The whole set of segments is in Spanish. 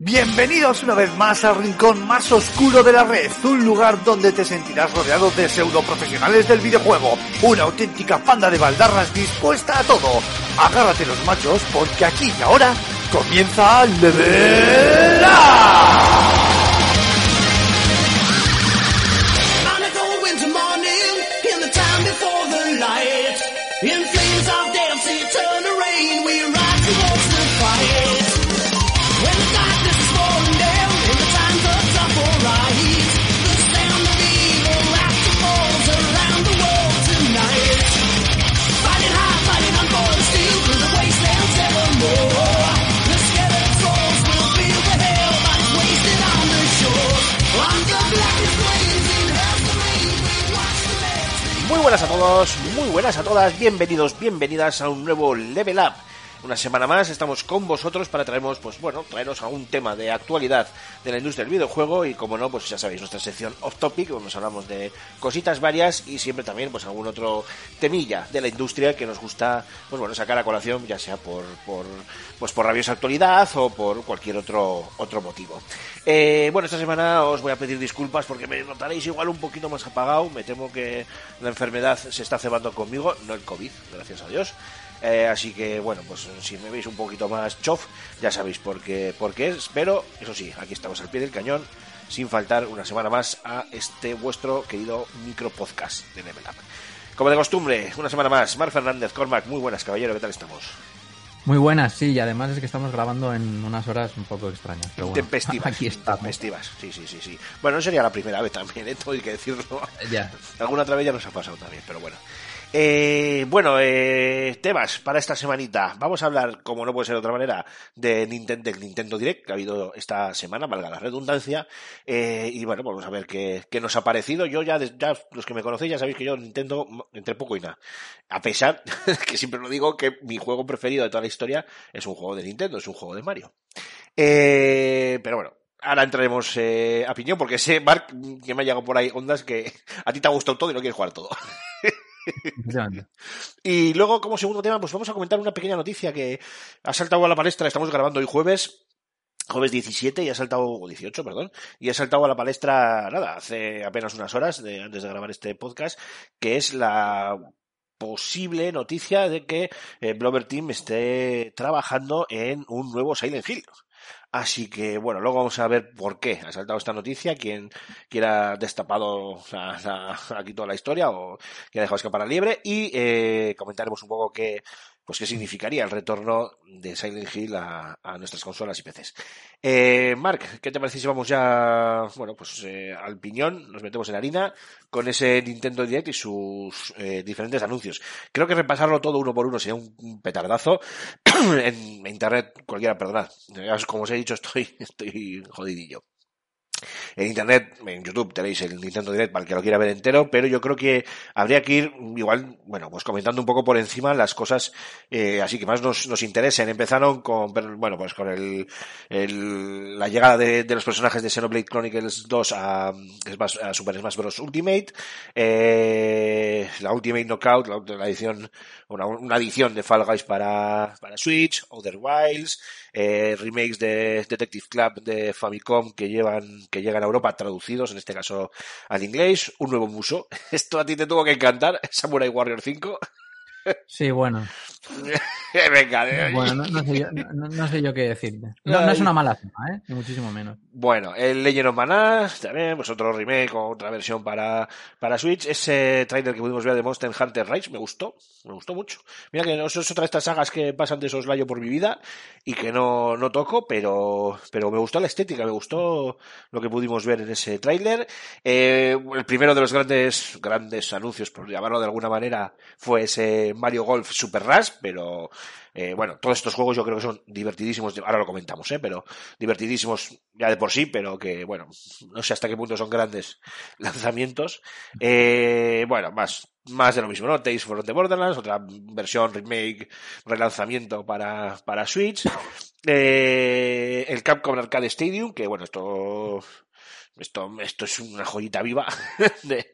Bienvenidos una vez más al rincón más oscuro de la red, un lugar donde te sentirás rodeado de pseudo profesionales del videojuego, una auténtica panda de baldarras dispuesta a todo. Agárrate los machos porque aquí y ahora comienza Level Up. Buenas a todos, muy buenas a todas, bienvenidos, bienvenidas a un nuevo Level Up. Una semana más estamos con vosotros para traernos, pues bueno, traeros a un tema de actualidad de la industria del videojuego y como no, pues ya sabéis, nuestra sección off topic, donde nos hablamos de cositas varias y siempre también pues algún otro temilla de la industria que nos gusta, pues bueno, sacar a colación, ya sea por, por pues por rabiosa actualidad o por cualquier otro, otro motivo. Eh, bueno, esta semana os voy a pedir disculpas porque me notaréis igual un poquito más apagado. Me temo que la enfermedad se está cebando conmigo, no el COVID, gracias a Dios. Eh, así que bueno, pues si me veis un poquito más chof, ya sabéis por qué, por qué es. Pero eso sí, aquí estamos al pie del cañón, sin faltar una semana más a este vuestro querido micro podcast de Level Up. Como de costumbre, una semana más, Mar Fernández, Cormac, muy buenas, caballero, ¿qué tal estamos? Muy buenas, sí, y además es que estamos grabando en unas horas un poco extrañas. Pero bueno, Tempestivas. aquí estamos. Tempestivas, sí, sí, sí, sí. Bueno, no sería la primera vez también, ¿eh? todo hay que decirlo. Ya. Alguna otra vez ya nos ha pasado también, pero bueno. Eh, bueno, eh, temas para esta semanita. Vamos a hablar, como no puede ser de otra manera, de Nintendo, del Nintendo Direct que ha habido esta semana, valga la redundancia. Eh, y bueno, vamos a ver qué, nos ha parecido. Yo ya, ya, los que me conocéis ya sabéis que yo Nintendo, entre poco y nada. A pesar que siempre lo digo que mi juego preferido de toda la historia es un juego de Nintendo, es un juego de Mario. Eh, pero bueno, Ahora entraremos eh, a piñón porque sé, Mark, que me ha llegado por ahí ondas que a ti te ha gustado todo y no quieres jugar todo. Y luego, como segundo tema, pues vamos a comentar una pequeña noticia que ha saltado a la palestra. Estamos grabando hoy jueves, jueves 17 y ha saltado, o 18, perdón, y ha saltado a la palestra, nada, hace apenas unas horas de, antes de grabar este podcast, que es la posible noticia de que eh, Blover Team esté trabajando en un nuevo Silent Hill. Así que, bueno, luego vamos a ver por qué ha saltado esta noticia, quién quiera destapado la- aquí toda la historia o que ha dejado escapar la liebre. Y eh, comentaremos un poco qué, pues qué significaría el retorno de Silent Hill a, a nuestras consolas y PCs. Eh, Mark, ¿qué te parece si vamos ya, bueno, pues eh, al piñón, nos metemos en harina con ese Nintendo Direct y sus eh, diferentes anuncios? Creo que repasarlo todo uno por uno sería un, petardazo. en internet, cualquiera, perdonad, como os he dicho, estoy, estoy jodidillo. En internet, en YouTube tenéis el Nintendo Direct para el que lo quiera ver entero, pero yo creo que habría que ir igual, bueno, pues comentando un poco por encima las cosas eh, así que más nos, nos interesen. Empezaron con, bueno, pues con el, el- la llegada de, los personajes de Xenoblade Chronicles 2 a, a Super Smash Bros. Ultimate, eh, la Ultimate Knockout, la, la edición, una, una edición de Fall Guys para, para Switch, Other Wilds, eh, remakes de Detective Club de Famicom que llevan, que llegan a Europa traducidos, en este caso al inglés, un nuevo muso. Esto a ti te tuvo que encantar, Samurai Warrior 5. Sí, bueno. Venga, Bueno, no, no sé yo, no, no sé yo qué decirte. No, es una mala cima, ¿eh? Ni muchísimo menos. Bueno, el Legend of Mana, también, pues otro remake otra versión para, para Switch. Ese trailer que pudimos ver de Monster Hunter Rise me gustó, me gustó mucho. Mira que no es otra de estas sagas que pasan de soslayo por mi vida y que no, no toco, pero, pero me gustó la estética, me gustó lo que pudimos ver en ese tráiler. Eh, el primero de los grandes, grandes anuncios, por llamarlo de alguna manera, fue ese Mario Golf Super Rush, pero eh, bueno, todos estos juegos yo creo que son divertidísimos, ahora lo comentamos, ¿eh? pero divertidísimos ya de por sí, pero que bueno, no sé hasta qué punto son grandes lanzamientos. Eh, bueno, más, más de lo mismo, ¿no? Tales from the Borderlands, otra versión, remake, relanzamiento para, para Switch. Eh, el Capcom Arcade Stadium, que bueno, esto Esto, esto es una joyita viva de,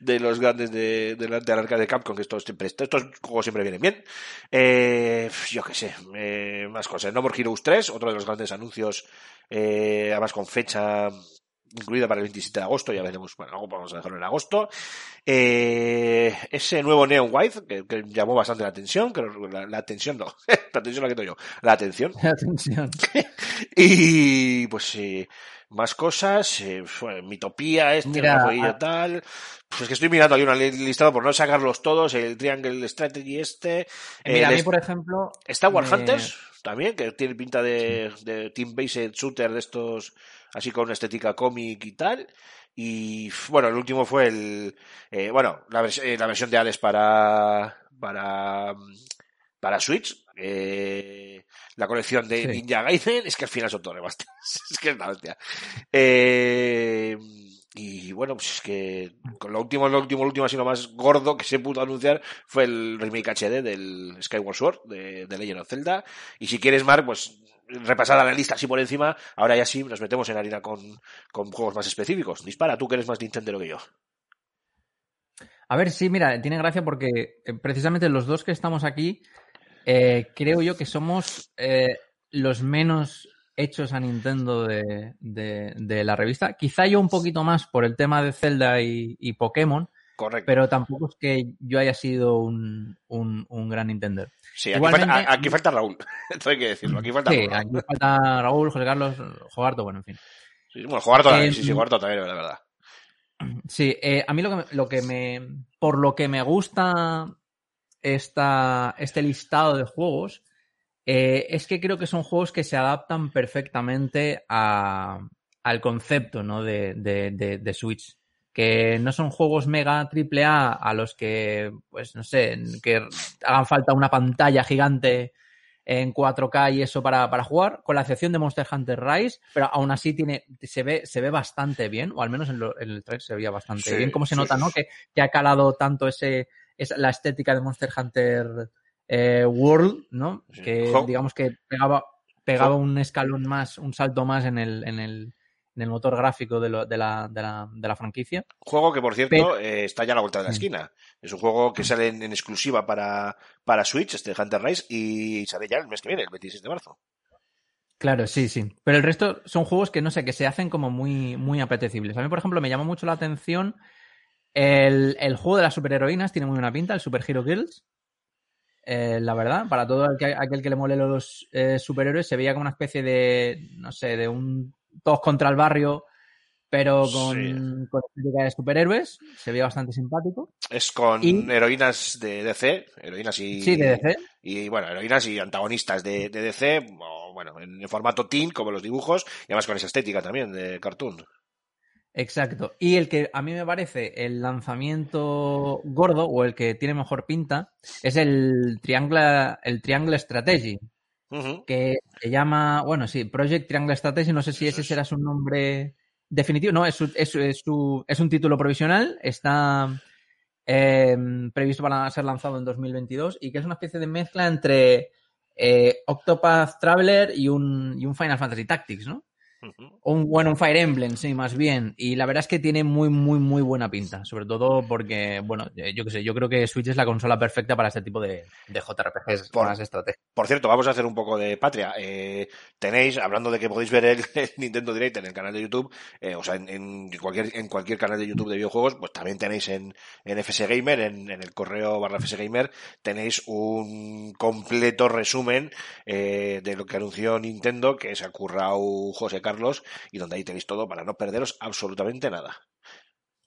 de los grandes de, de, la, de la arcade de Capcom, que estos, siempre, estos juegos siempre vienen bien. Eh, yo qué sé, eh, más cosas. No More Heroes 3, otro de los grandes anuncios, eh, además con fecha incluida para el 27 de agosto, ya veremos, bueno, luego vamos a dejarlo en agosto. Eh, ese nuevo Neon White, que, que llamó bastante la atención, que la, la atención no, la atención la que tengo yo, la atención. Atención. y pues sí, más cosas, eh, Mitopía, este, Mira, el jueguillo a- tal. Pues es que estoy mirando aquí un listado por no sacarlos todos, el Triangle Strategy este. Mira, a el mí, est- por ejemplo. Está War me- también, que tiene pinta de, de team-based shooter de estos, así con estética cómic y tal. Y bueno, el último fue el, eh, bueno, la, vers- eh, la versión de Hades para, para, mm, para Switch. Eh, la colección de Sí. Ninja Gaiden, es que al final son todos remasters. es que es la hostia. Eh, y bueno, pues es que con lo último, lo último, lo último, así lo más gordo que se pudo anunciar fue el remake HD del Skyward Sword de, de Legend of Zelda. Y si quieres, Mark, pues repasada la lista así por encima, ahora ya sí nos metemos en harina con, con juegos más específicos. Dispara, tú que eres más Nintendo que yo. A ver, sí, mira, tiene gracia porque eh, precisamente los dos que estamos aquí, eh, creo yo que somos eh, los menos hechos a Nintendo de, de- de la revista. Quizá yo un poquito más por el tema de Zelda y, y Pokémon, Correcto. pero tampoco es que yo haya sido un, un- un gran Nintendo. sí, aquí, falta, aquí falta Raúl. Esto hay que decirlo. Aquí falta Sí, Raúl. aquí falta Raúl, José Carlos, Jogarto, bueno, en fin. Sí, bueno, jugar todavía, Eh, sí, sí, todavía, la verdad. Sí, eh, a mí lo que, lo que me. Por lo que me gusta esta, este listado de juegos, eh, es que creo que son juegos que se adaptan perfectamente a, al concepto ¿no? de, de, de- de Switch. Que no son juegos mega triple A a los que, pues no sé, que hagan falta una pantalla gigante en 4K y eso para, para jugar, con la excepción de Monster Hunter Rise, pero aún así tiene, se ve, se ve bastante bien, o al menos en, lo- en el trailer se veía bastante Sí, bien. Cómo se sí, nota, sí, ¿no? Que, que ha calado tanto ese, esa- la estética de Monster Hunter eh, World, ¿no? Que digamos que pegaba, pegaba un escalón más, un salto más en el, en el, en el motor gráfico de, lo- de, la, de, la, de la franquicia. Juego que, por cierto, Pero- eh, está ya a la vuelta de la esquina. Es un juego que sale en, en exclusiva para, para Switch, este Hunter Rise, y sale ya el mes que viene, el 26 de marzo. Claro, sí, sí. Pero el resto son juegos que no sé, que se hacen como muy, muy apetecibles. A mí, por ejemplo, me llama mucho la atención el, el juego de las superheroínas, tiene muy buena pinta, el Super Hero Girls. Eh, la verdad, para todo el que- aquel que le mole los eh, superhéroes, se veía como una especie de, no sé, de un todos contra el barrio, pero con, Sí. con estética de superhéroes. Se veía bastante simpático. Es con Y- heroínas de DC, heroínas y, Sí, de DC. y bueno, heroínas y antagonistas de, de DC, o, bueno, en, en formato teen, como los dibujos, y además con esa estética también de cartoon. Exacto. Y el que a mí me parece el lanzamiento gordo o el que tiene mejor pinta es el Triangle, el Triangle Strategy, que se llama, bueno, sí, Project Triangle Strategy. No sé si ese será su nombre definitivo. No, es, su- es, su- es, su- es un título provisional. Está eh, previsto para ser lanzado en 2022 y que es una especie de mezcla entre eh, Octopath Traveler y un, y un Final Fantasy Tactics, ¿no? Un, bueno, un Fire Emblem, sí, más bien. Y la verdad es que tiene muy, muy, muy buena pinta. Sobre todo porque, bueno, eh, yo qué sé, yo creo que Switch es la consola perfecta para este tipo de, de JRPGs Por- más. Por cierto, vamos a hacer un poco de patria. Eh, tenéis, hablando de que podéis ver el, el Nintendo Direct en el canal de YouTube, eh, o sea, en, en cualquier, en cualquier canal de YouTube de videojuegos, pues también tenéis en, en FS Gamer, en, en el correo barra FS Gamer, tenéis un completo resumen eh, de lo que anunció Nintendo, que se ha currado José Carlos, y donde ahí tenéis todo para no perderos absolutamente nada.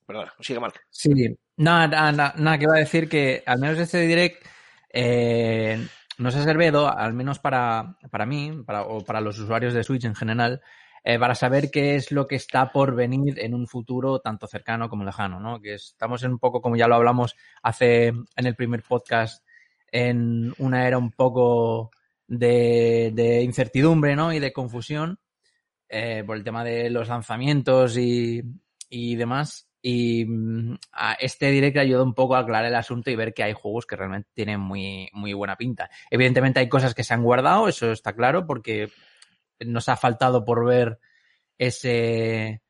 Perdona, sigue mal. Sí, nada, nada, nada, nada, que iba a decir que al menos este direct eh, nos ha servido, al menos para, para mí, para, o para los usuarios de Switch en general, eh, para saber qué es lo que está por venir en un futuro tanto cercano como lejano, ¿no? Que estamos en un poco, como ya lo hablamos hace en el primer podcast, en una era un poco de, de incertidumbre, ¿no? Y de confusión eh, por el tema de los lanzamientos y, y demás. Y mm, a este directo ayuda un poco a aclarar el asunto y ver que hay juegos que realmente tienen muy, muy buena pinta. Evidentemente hay cosas que se han guardado, eso está claro, porque nos ha faltado por ver ese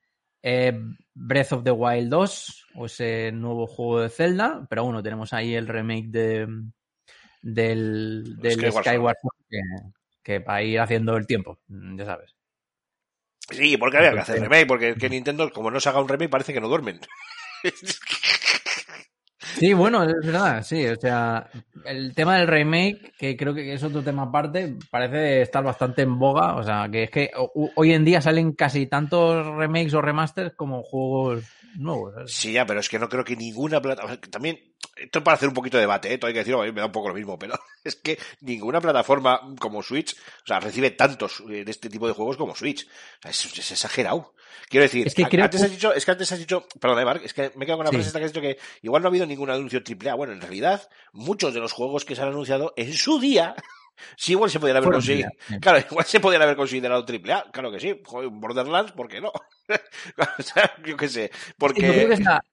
eh, Breath of the Wild 2 o ese nuevo juego de Zelda, pero bueno, tenemos ahí el remake de, del, del Skyward Skyward, que, que va a ir haciendo el tiempo, mm, ya sabes. Sí, porque había que hacer remake, porque que Nintendo, como no se haga un remake, parece que no duermen. Sí, bueno, es verdad, sí, o sea, el tema del remake, que creo que es otro tema aparte, parece estar bastante en boga, o sea, que es que ho- hoy en día salen casi tantos remakes o remasters como juegos nuevos. ¿sabes? Sí, ya, pero es que no creo que ninguna plataforma. También, esto es para hacer un poquito de debate, ¿eh? todo hay que decirlo, a mí me da un poco lo mismo, pero es que ninguna plataforma como Switch, o sea, recibe tantos eh, de este tipo de juegos como Switch. O sea, es, es exagerado. Quiero decir, Es que a- creo antes has dicho, es que antes has dicho, perdón, Mark, es que me quedo con la Sí. frase esta que has dicho que igual no ha habido ningún anuncio AAA. Bueno, en realidad, muchos de los juegos que se han anunciado en su día, sí, igual se podían haber conseguido. Claro, igual se podían haber considerado AAA, claro que sí. Joder, Borderlands, ¿por qué no? o sea, yo qué sé, porque... Yo creo que es la,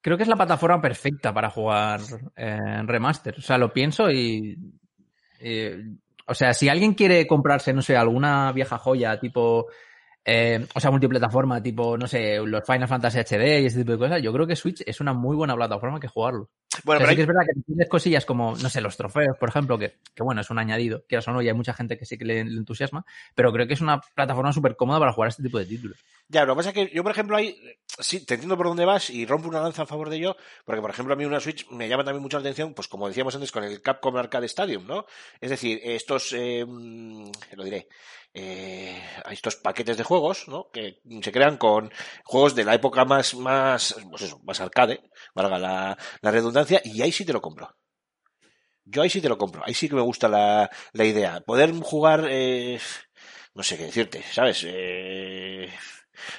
creo que es la plataforma perfecta para jugar eh, remaster. O sea, lo pienso y, y- O sea, si alguien quiere comprarse, no sé, alguna vieja joya tipo. Eh, o sea, multiplataforma, tipo, no sé, los Final Fantasy HD y ese tipo de cosas, yo creo que Switch es una muy buena plataforma que jugarlo. Bueno, O sea, pero sí que hay- es verdad que tienes cosillas como, no sé, los trofeos, por ejemplo, que, que bueno, es un añadido, quieras o no, y hay mucha gente que sí que le, le entusiasma, pero creo que es una plataforma súper cómoda para jugar este tipo de títulos. Ya, lo que pasa es que yo, por ejemplo, ahí sí, te entiendo por dónde vas y rompo una lanza a favor de ello, porque, por ejemplo, a mí una Switch me llama también mucho la atención, pues como decíamos antes, con el Capcom Arcade Stadium, ¿no? Es decir, estos, eh, mm, lo diré, eh, estos paquetes de juegos, ¿no? Que se crean con juegos de la época más, más, pues eso, más arcade, valga la, la redundancia, y ahí sí te lo compro. Yo ahí sí te lo compro, ahí sí que me gusta la, la idea. Poder jugar, eh, no sé qué decirte, ¿sabes? Eh,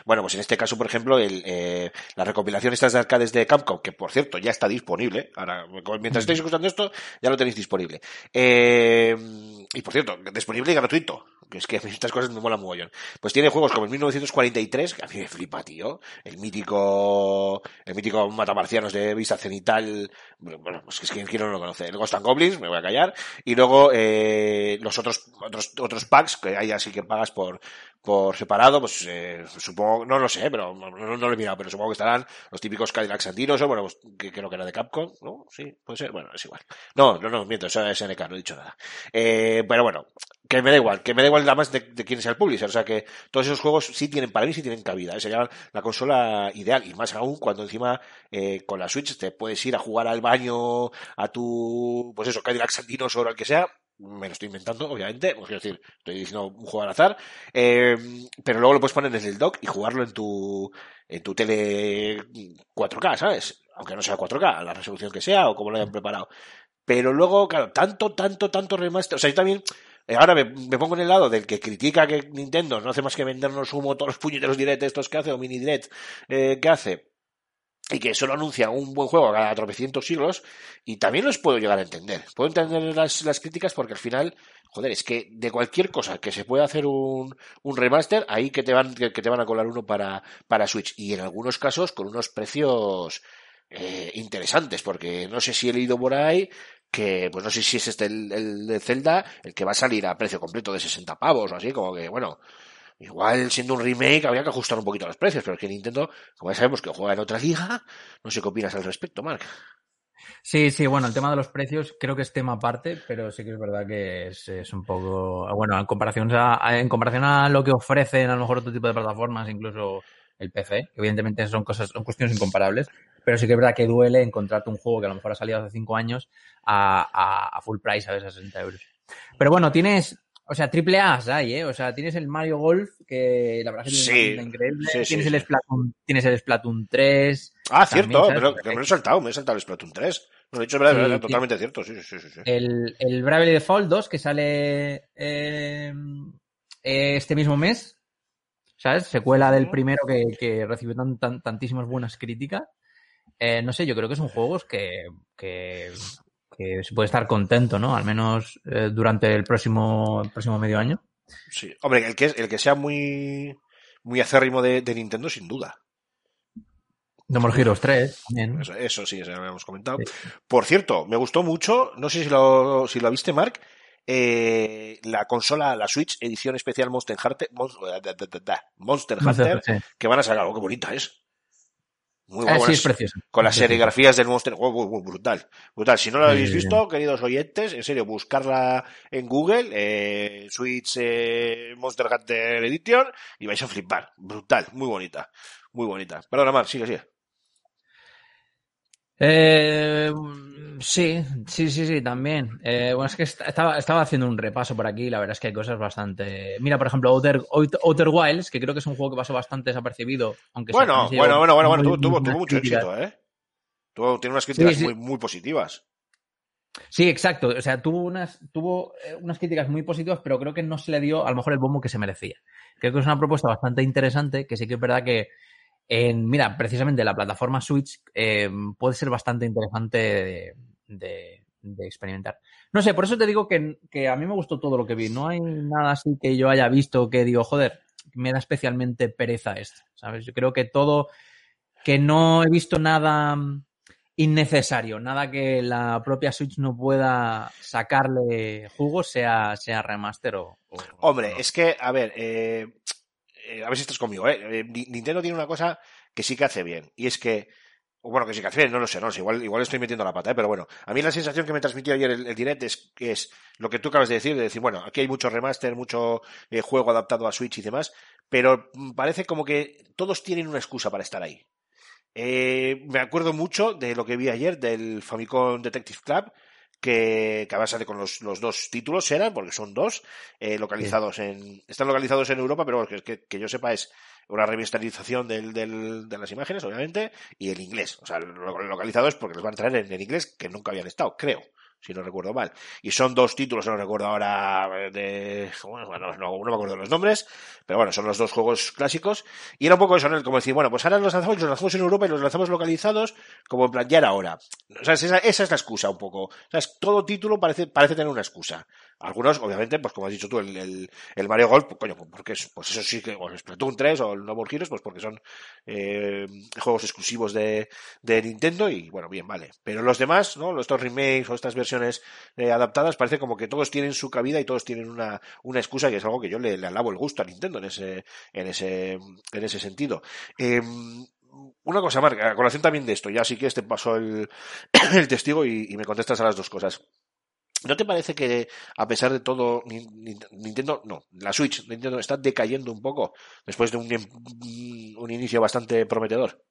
bueno, pues en este caso, por ejemplo, el, eh, la recopilación estas de arcades de Capcom, que por cierto ya está disponible, ahora mientras estáis escuchando esto, ya lo tenéis disponible. Eh, y por cierto, disponible y gratuito, es que estas cosas me molan mogollón. Pues tiene juegos como el 1943, que a mí me flipa, tío, el mítico, el mítico Matamarcianos de vista cenital, bueno, pues es que quién no lo conoce, el Ghost and Goblins, me voy a callar, y luego eh, los otros, otros, otros packs, que hay así que pagas por, por separado, pues eh, supongo, no lo sé, pero no, lo he mirado, pero supongo que estarán los típicos Cadillac Sandinos, o bueno, pues, que creo que era de Capcom, ¿no? Sí, puede ser, bueno, es igual. No, no, no, miento, eso es SNK, no he dicho nada. Eh, pero bueno, que me da igual, que me da igual nada más de, de quién es el publisher, o sea que todos esos juegos sí tienen, para mí sí tienen cabida, ¿eh? sería la consola ideal, y más aún cuando encima eh, con la Switch te puedes ir a jugar al baño, a tu, pues eso, Cadillac Sandinos o al que sea, me lo estoy inventando, obviamente, pues quiero decir, estoy diciendo un juego al azar, eh, pero luego lo puedes poner desde el dock y jugarlo en tu, en tu tele 4K, ¿sabes? Aunque no sea 4K, la resolución que sea o como lo hayan preparado. Pero luego, claro, tanto, tanto, tanto remaster, o sea, yo también, eh, ahora me, pongo en el lado del que critica que Nintendo no hace más que vendernos humo todos los puñeteros direct estos que hace, o mini direct eh, que hace, y que solo anuncia un buen juego cada tropecientos siglos, y también los puedo llegar a entender. Puedo entender las, las críticas porque al final, joder, es que de cualquier cosa que se pueda hacer un, un remaster, ahí que te van, que, que te van a colar uno para, para Switch. Y en algunos casos con unos precios eh, interesantes, porque no sé si he leído por ahí que, pues no sé si es este el, el de Zelda, el que va a salir a precio completo de 60 pavos o así, como que, bueno, Igual siendo un remake habría que ajustar un poquito los precios, pero es que Nintendo, como ya sabemos que juega en otra liga, no sé qué opinas al respecto, Mark. Sí, sí, bueno, el tema de los precios creo que es tema aparte, pero sí que es verdad que es, es un poco, bueno, en comparación a- en comparación a lo que ofrecen a lo mejor otro tipo de plataformas, incluso el PC, que evidentemente son cosas, son cuestiones incomparables, pero sí que es verdad que duele encontrarte un juego que a lo mejor ha salido hace cinco años a, a, a full price, a veces a 60 euros. Pero bueno, tienes, o sea, triple A hay, ¿eh? O sea, tienes el Mario Golf, que la verdad es que tiene Sí, una increíble, sí, tienes sí. el Splatoon, tienes el Splatoon 3, Ah, cierto, lo, que me lo he saltado, me he saltado el Splatoon 3. No, de hecho, es verdad, verdad, totalmente cierto, sí, sí, sí. sí. el, el Bravely Default 2 que sale eh, este mismo mes, ¿sabes? Secuela del primero que, que recibió tan, tan- tantísimas buenas críticas. Eh, no sé, yo creo que son juegos que, que, que se puede estar contento, ¿no? Al menos eh, durante el próximo, el próximo medio año. Sí. Hombre, el que, el que sea muy, muy acérrimo de, de Nintendo, sin duda. No More Heroes 3 también. Eso, eso sí, eso lo habíamos comentado. Sí. Por cierto, me gustó mucho, no sé si lo, si lo viste, Mark, eh, la consola, la Switch edición especial Monster Hunter, Monster Hunter, sí. que van a sacar. Oh, qué bonita es. Muy Ah, buena. sí, es precioso. Con las serigrafías del Monster oh, brutal. Brutal. Si no lo habéis visto, queridos oyentes, en serio, buscarla en Google, eh, Switch eh, Monster Hunter Edition, y vais a flipar. Brutal. Muy bonita. Muy bonita. Perdona, Mar, sigue, sigue. Eh, sí, sí, sí, sí, también. Eh, bueno, es que est- estaba, estaba haciendo un repaso por aquí la verdad es que hay cosas bastante... Mira, por ejemplo, Outer, Wilds, que creo que es un juego que pasó bastante desapercibido, aunque Bueno, bueno, bueno, bueno, bueno, tuvo, mucho éxito, ¿eh? Tuvo, tiene unas críticas sí. muy, muy positivas. Sí, exacto. O sea, tuvo unas, tuvo eh, unas críticas muy positivas, pero creo que no se le dio a lo mejor el bombo que se merecía. Creo que es una propuesta bastante interesante, que sí que es verdad que en, mira, precisamente la plataforma Switch eh, puede ser bastante interesante de, de- de experimentar. No sé, por eso te digo que, que a mí me gustó todo lo que vi. No hay nada así que yo haya visto que digo, joder, me da especialmente pereza esto, ¿sabes? Yo creo que todo, que no he visto nada innecesario, nada que la propia Switch no pueda sacarle jugo, sea, sea remaster o... o- Hombre, o no. es que, a ver, eh, eh, a ver si estás conmigo, ¿eh? Eh, Ni- Nintendo tiene una cosa que sí que hace bien, y es que, bueno, que sí que hace bien, no lo sé, no sé, igual, igual estoy metiendo la pata, ¿eh? pero bueno, a mí la sensación que me transmitió ayer el, el direct es, es lo que tú acabas de decir, de decir, bueno, aquí hay mucho remaster, mucho eh, juego adaptado a Switch y demás, pero mm, parece como que todos tienen una excusa para estar ahí. Eh, me acuerdo mucho de lo que vi ayer del Famicom Detective Club, que, que sale con los, los dos títulos, eran, porque son dos, eh, localizados en. Están localizados en Europa, pero que, que, que yo sepa es una remasterización del, del, de las imágenes, obviamente, y el inglés. O sea, lo- localizados porque los van a traer en, en inglés, que nunca habían estado, creo. Si no recuerdo mal. Y son dos títulos, no recuerdo ahora de. Bueno, no, me acuerdo los nombres, pero bueno, son los dos juegos clásicos. Y era un poco eso, ¿no? Como decir, bueno, pues ahora los lanzamos, los lanzamos en Europa y los lanzamos localizados, como en plan, ya era. O sea, esa, esa es la excusa un poco. O sea, todo título parece, parece tener una excusa. Algunos, obviamente, pues como has dicho tú, el, el, el Mario Golf, pues, coño, porque es, pues eso sí que, o el Splatoon 3 o el No More Heroes, pues porque son eh, juegos exclusivos de, de Nintendo y bueno, bien, vale. Pero los demás, ¿no? Estos remakes o estas versiones eh, adaptadas, parece como que todos tienen su cabida y todos tienen una, una excusa que es algo que yo le, le alabo el gusto a Nintendo en ese, en ese, en ese sentido. Eh, una cosa, Marc, a colación también de esto, ya sí que este pasó el, el testigo y me contestas a las dos cosas. ¿No te parece que, a pesar de todo, Nin- Nin- Nintendo, no, la Switch, Nintendo está decayendo un poco después de un, un inicio bastante prometedor?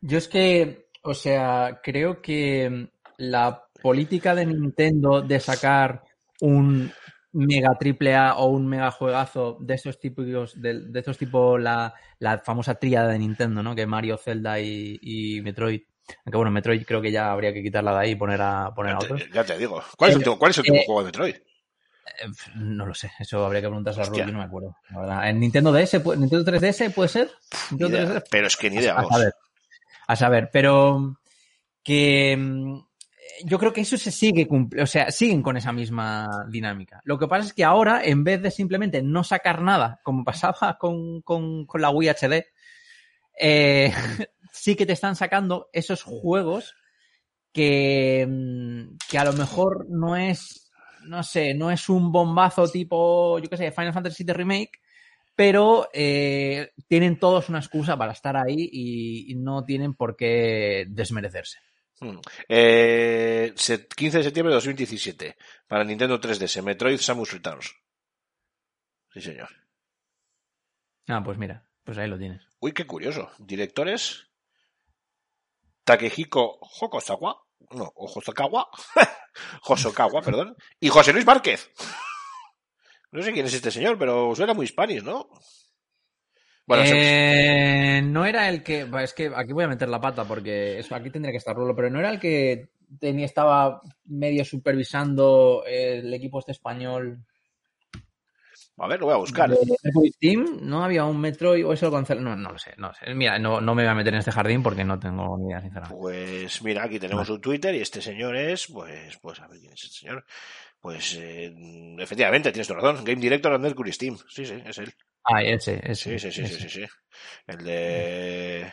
Yo es que, o sea, creo que la política de Nintendo de sacar un mega triple A o un mega juegazo de estos típicos, de, de estos tipo la, la famosa tríada de Nintendo, ¿no? Que Mario, Zelda y, y Metroid. Aunque bueno, Metroid creo que ya habría que quitarla de ahí y poner a, poner a te, ya te digo. ¿Cuál es el, último- cuál es el último eh, juego de Metroid? Eh, No lo sé, eso habría que preguntarse a. Ruby, no me acuerdo. La verdad. ¿En Nintendo DS, Nintendo 3DS puede ser? Ni ¿Nintendo idea, 3DS? pero es que ni idea, a vamos. saber. A saber, pero que mm, yo creo que eso se sigue cumpl- o sea, siguen con esa misma dinámica. Lo que pasa es que ahora, en vez de simplemente no sacar nada, como pasaba con, con, con la Wii HD, eh, sí que te están sacando esos juegos que, mm, que a lo mejor no es, no sé, no es un bombazo tipo, yo qué sé, Final Fantasy VII Remake, pero eh, tienen todos una excusa para estar ahí y, y no tienen por qué desmerecerse. Hmm. Eh, 15 de septiembre de 2017 para Nintendo 3DS, Metroid Samus Returns. Sí, señor. Ah, pues mira, pues ahí lo tienes. Uy, qué curioso. Directores. Takehiko Hokosawa. No, o Hosokawa. Hosokawa, perdón. Y José Luis Márquez. No sé quién es este señor, pero suena muy hispanic, ¿no? Bueno, se- Eh, no era el que. Es que aquí voy a meter la pata porque eso aquí tendría que estar Rolo, pero no era el que tenía, estaba medio supervisando el equipo este español. A ver, lo voy a buscar. de Team, ¿no había un Metroid o eso? No, no lo sé, no lo sé. Mira, no, no me voy a meter en este jardín porque no tengo ni idea, sinceramente. Pues mira, aquí tenemos un Twitter y este señor es, pues, pues a ver quién es este señor. Pues eh, efectivamente, tienes tu razón. Game Director Mercury Steam. Sí, sí, es él. Ah, ese, Sí, ese. sí, sí, sí, ese. sí, sí. El de.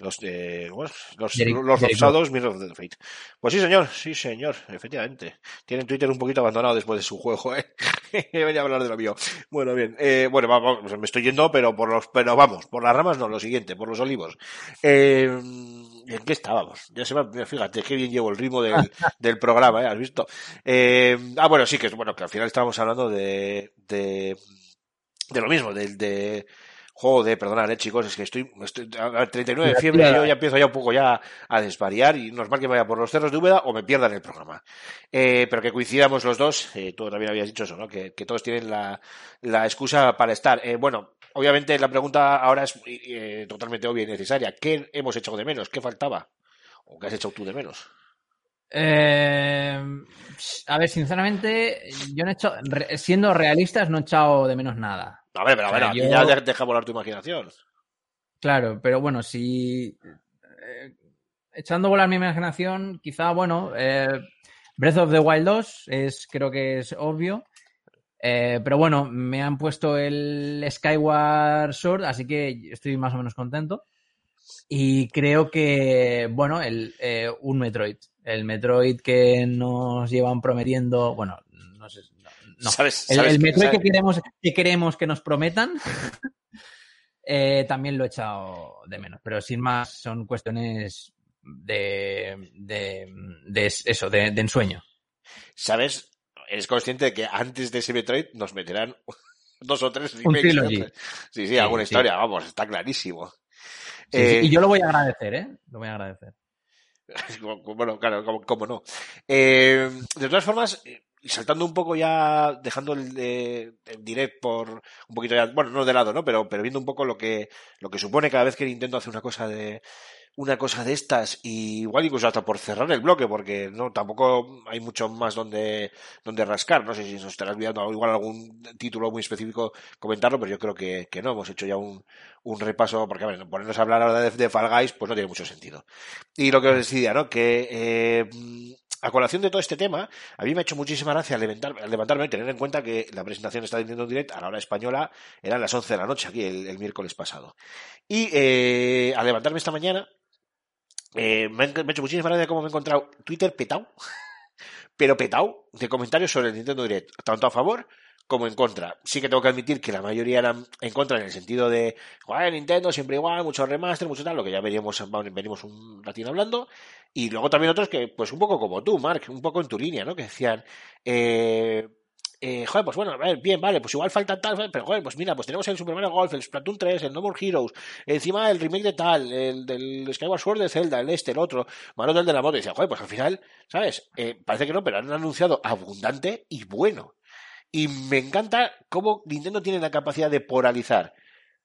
Los, eh, bueno, los, Derek- los Mirror of the Fate. Pues sí, señor, sí, señor, efectivamente. Tienen Twitter un poquito abandonado después de su juego, ¿eh? Venía a hablar de lo mío. Bueno, bien. Eh, bueno, vamos, me estoy yendo, pero por los, pero vamos, por las ramas no, lo siguiente, por los olivos. Eh, ¿En qué estábamos? Ya se me, fíjate, qué bien llevo el ritmo del, del programa, ¿eh? ¿Has visto? Eh, ah, bueno, sí, que es bueno, que al final estábamos hablando de, de, de lo mismo, del, de, Joder, perdonad, eh, chicos, es que estoy, estoy a 39 de fiebre y yo ya empiezo ya un poco ya a desvariar y normal que me vaya por los cerros de Úbeda o me pierda en el programa. Eh, pero que coincidamos los dos, eh, tú también habías dicho eso, ¿no? Que, que todos tienen la, la excusa para estar. Eh, bueno, obviamente la pregunta ahora es eh, totalmente obvia y necesaria. ¿Qué hemos hecho de menos? ¿Qué faltaba? ¿O qué has hecho tú de menos? Eh, a ver, sinceramente, yo no he hecho, siendo realistas, no he echado de menos nada. A ver, pero a O ver, sea, aquí yo- ya de- deja volar tu imaginación. Claro, pero bueno, si eh, echando a volar mi imaginación, quizá, bueno, eh, Breath of the Wild 2 es, creo que es obvio. Eh, pero bueno, me han puesto el Skyward Sword, así que estoy más o menos contento. Y creo que, bueno, el, eh, un Metroid. El Metroid que nos llevan prometiendo, bueno. No. El, el que- Metroid que queremos, que queremos que nos prometan, eh, también lo he echado de menos. Pero sin más, son cuestiones de, de, de eso, de, de ensueño. ¿Sabes? Eres consciente de que antes de ese Metroid nos meterán dos o tres remakes. Sí, sí, alguna sí. historia, vamos, está clarísimo. Sí, Eh, Y yo lo voy a agradecer, ¿eh? Lo voy a agradecer. Bueno, claro, como no. Eh, de todas formas, y saltando un poco ya, dejando el, eh, el direct por un poquito ya, bueno, no de lado, ¿no? Pero, pero viendo un poco lo que, lo que supone cada vez que Nintendo hace una cosa de, una cosa de estas, y igual incluso hasta por cerrar el bloque, porque no, tampoco hay mucho más donde, donde rascar. No sé si nos estarás olvidando igual algún título muy específico comentarlo, pero yo creo que, que no. Hemos hecho ya un, un repaso, porque a ver, ponernos a hablar ahora de, de Fall Guys, pues no tiene mucho sentido. Y lo que os decía, ¿no? Que eh, a colación de todo este tema, a mí me ha hecho muchísima gracia al levantarme, al levantarme y tener en cuenta que la presentación está Nintendo Direct a la hora española eran las 11 de la noche aquí el, miércoles pasado. Y eh, al levantarme esta mañana, eh, me, ha, hecho muchísima gracia cómo me he encontrado Twitter petado, pero petado de comentarios sobre el Nintendo Direct, tanto a favor como en contra. Sí que tengo que admitir que la mayoría eran en contra en el sentido de, joder, Nintendo siempre igual, mucho remaster, mucho tal, lo que ya veríamos, venimos un ratito hablando. Y luego también otros que, pues un poco como tú, Mark, un poco en tu línea, ¿no? Que decían, eh, eh, joder, pues bueno, a ver, bien, vale, pues igual falta tal, pero joder, pues mira, pues tenemos el Super Mario Golf, el Splatoon 3, el No More Heroes, encima el remake de tal, el del Skyward Sword de Zelda, el este, el otro, Mario del de la moto, y decía, joder, pues al final, ¿sabes? Eh, parece que no, pero han anunciado abundante y bueno. Y me encanta cómo Nintendo tiene la capacidad de polarizar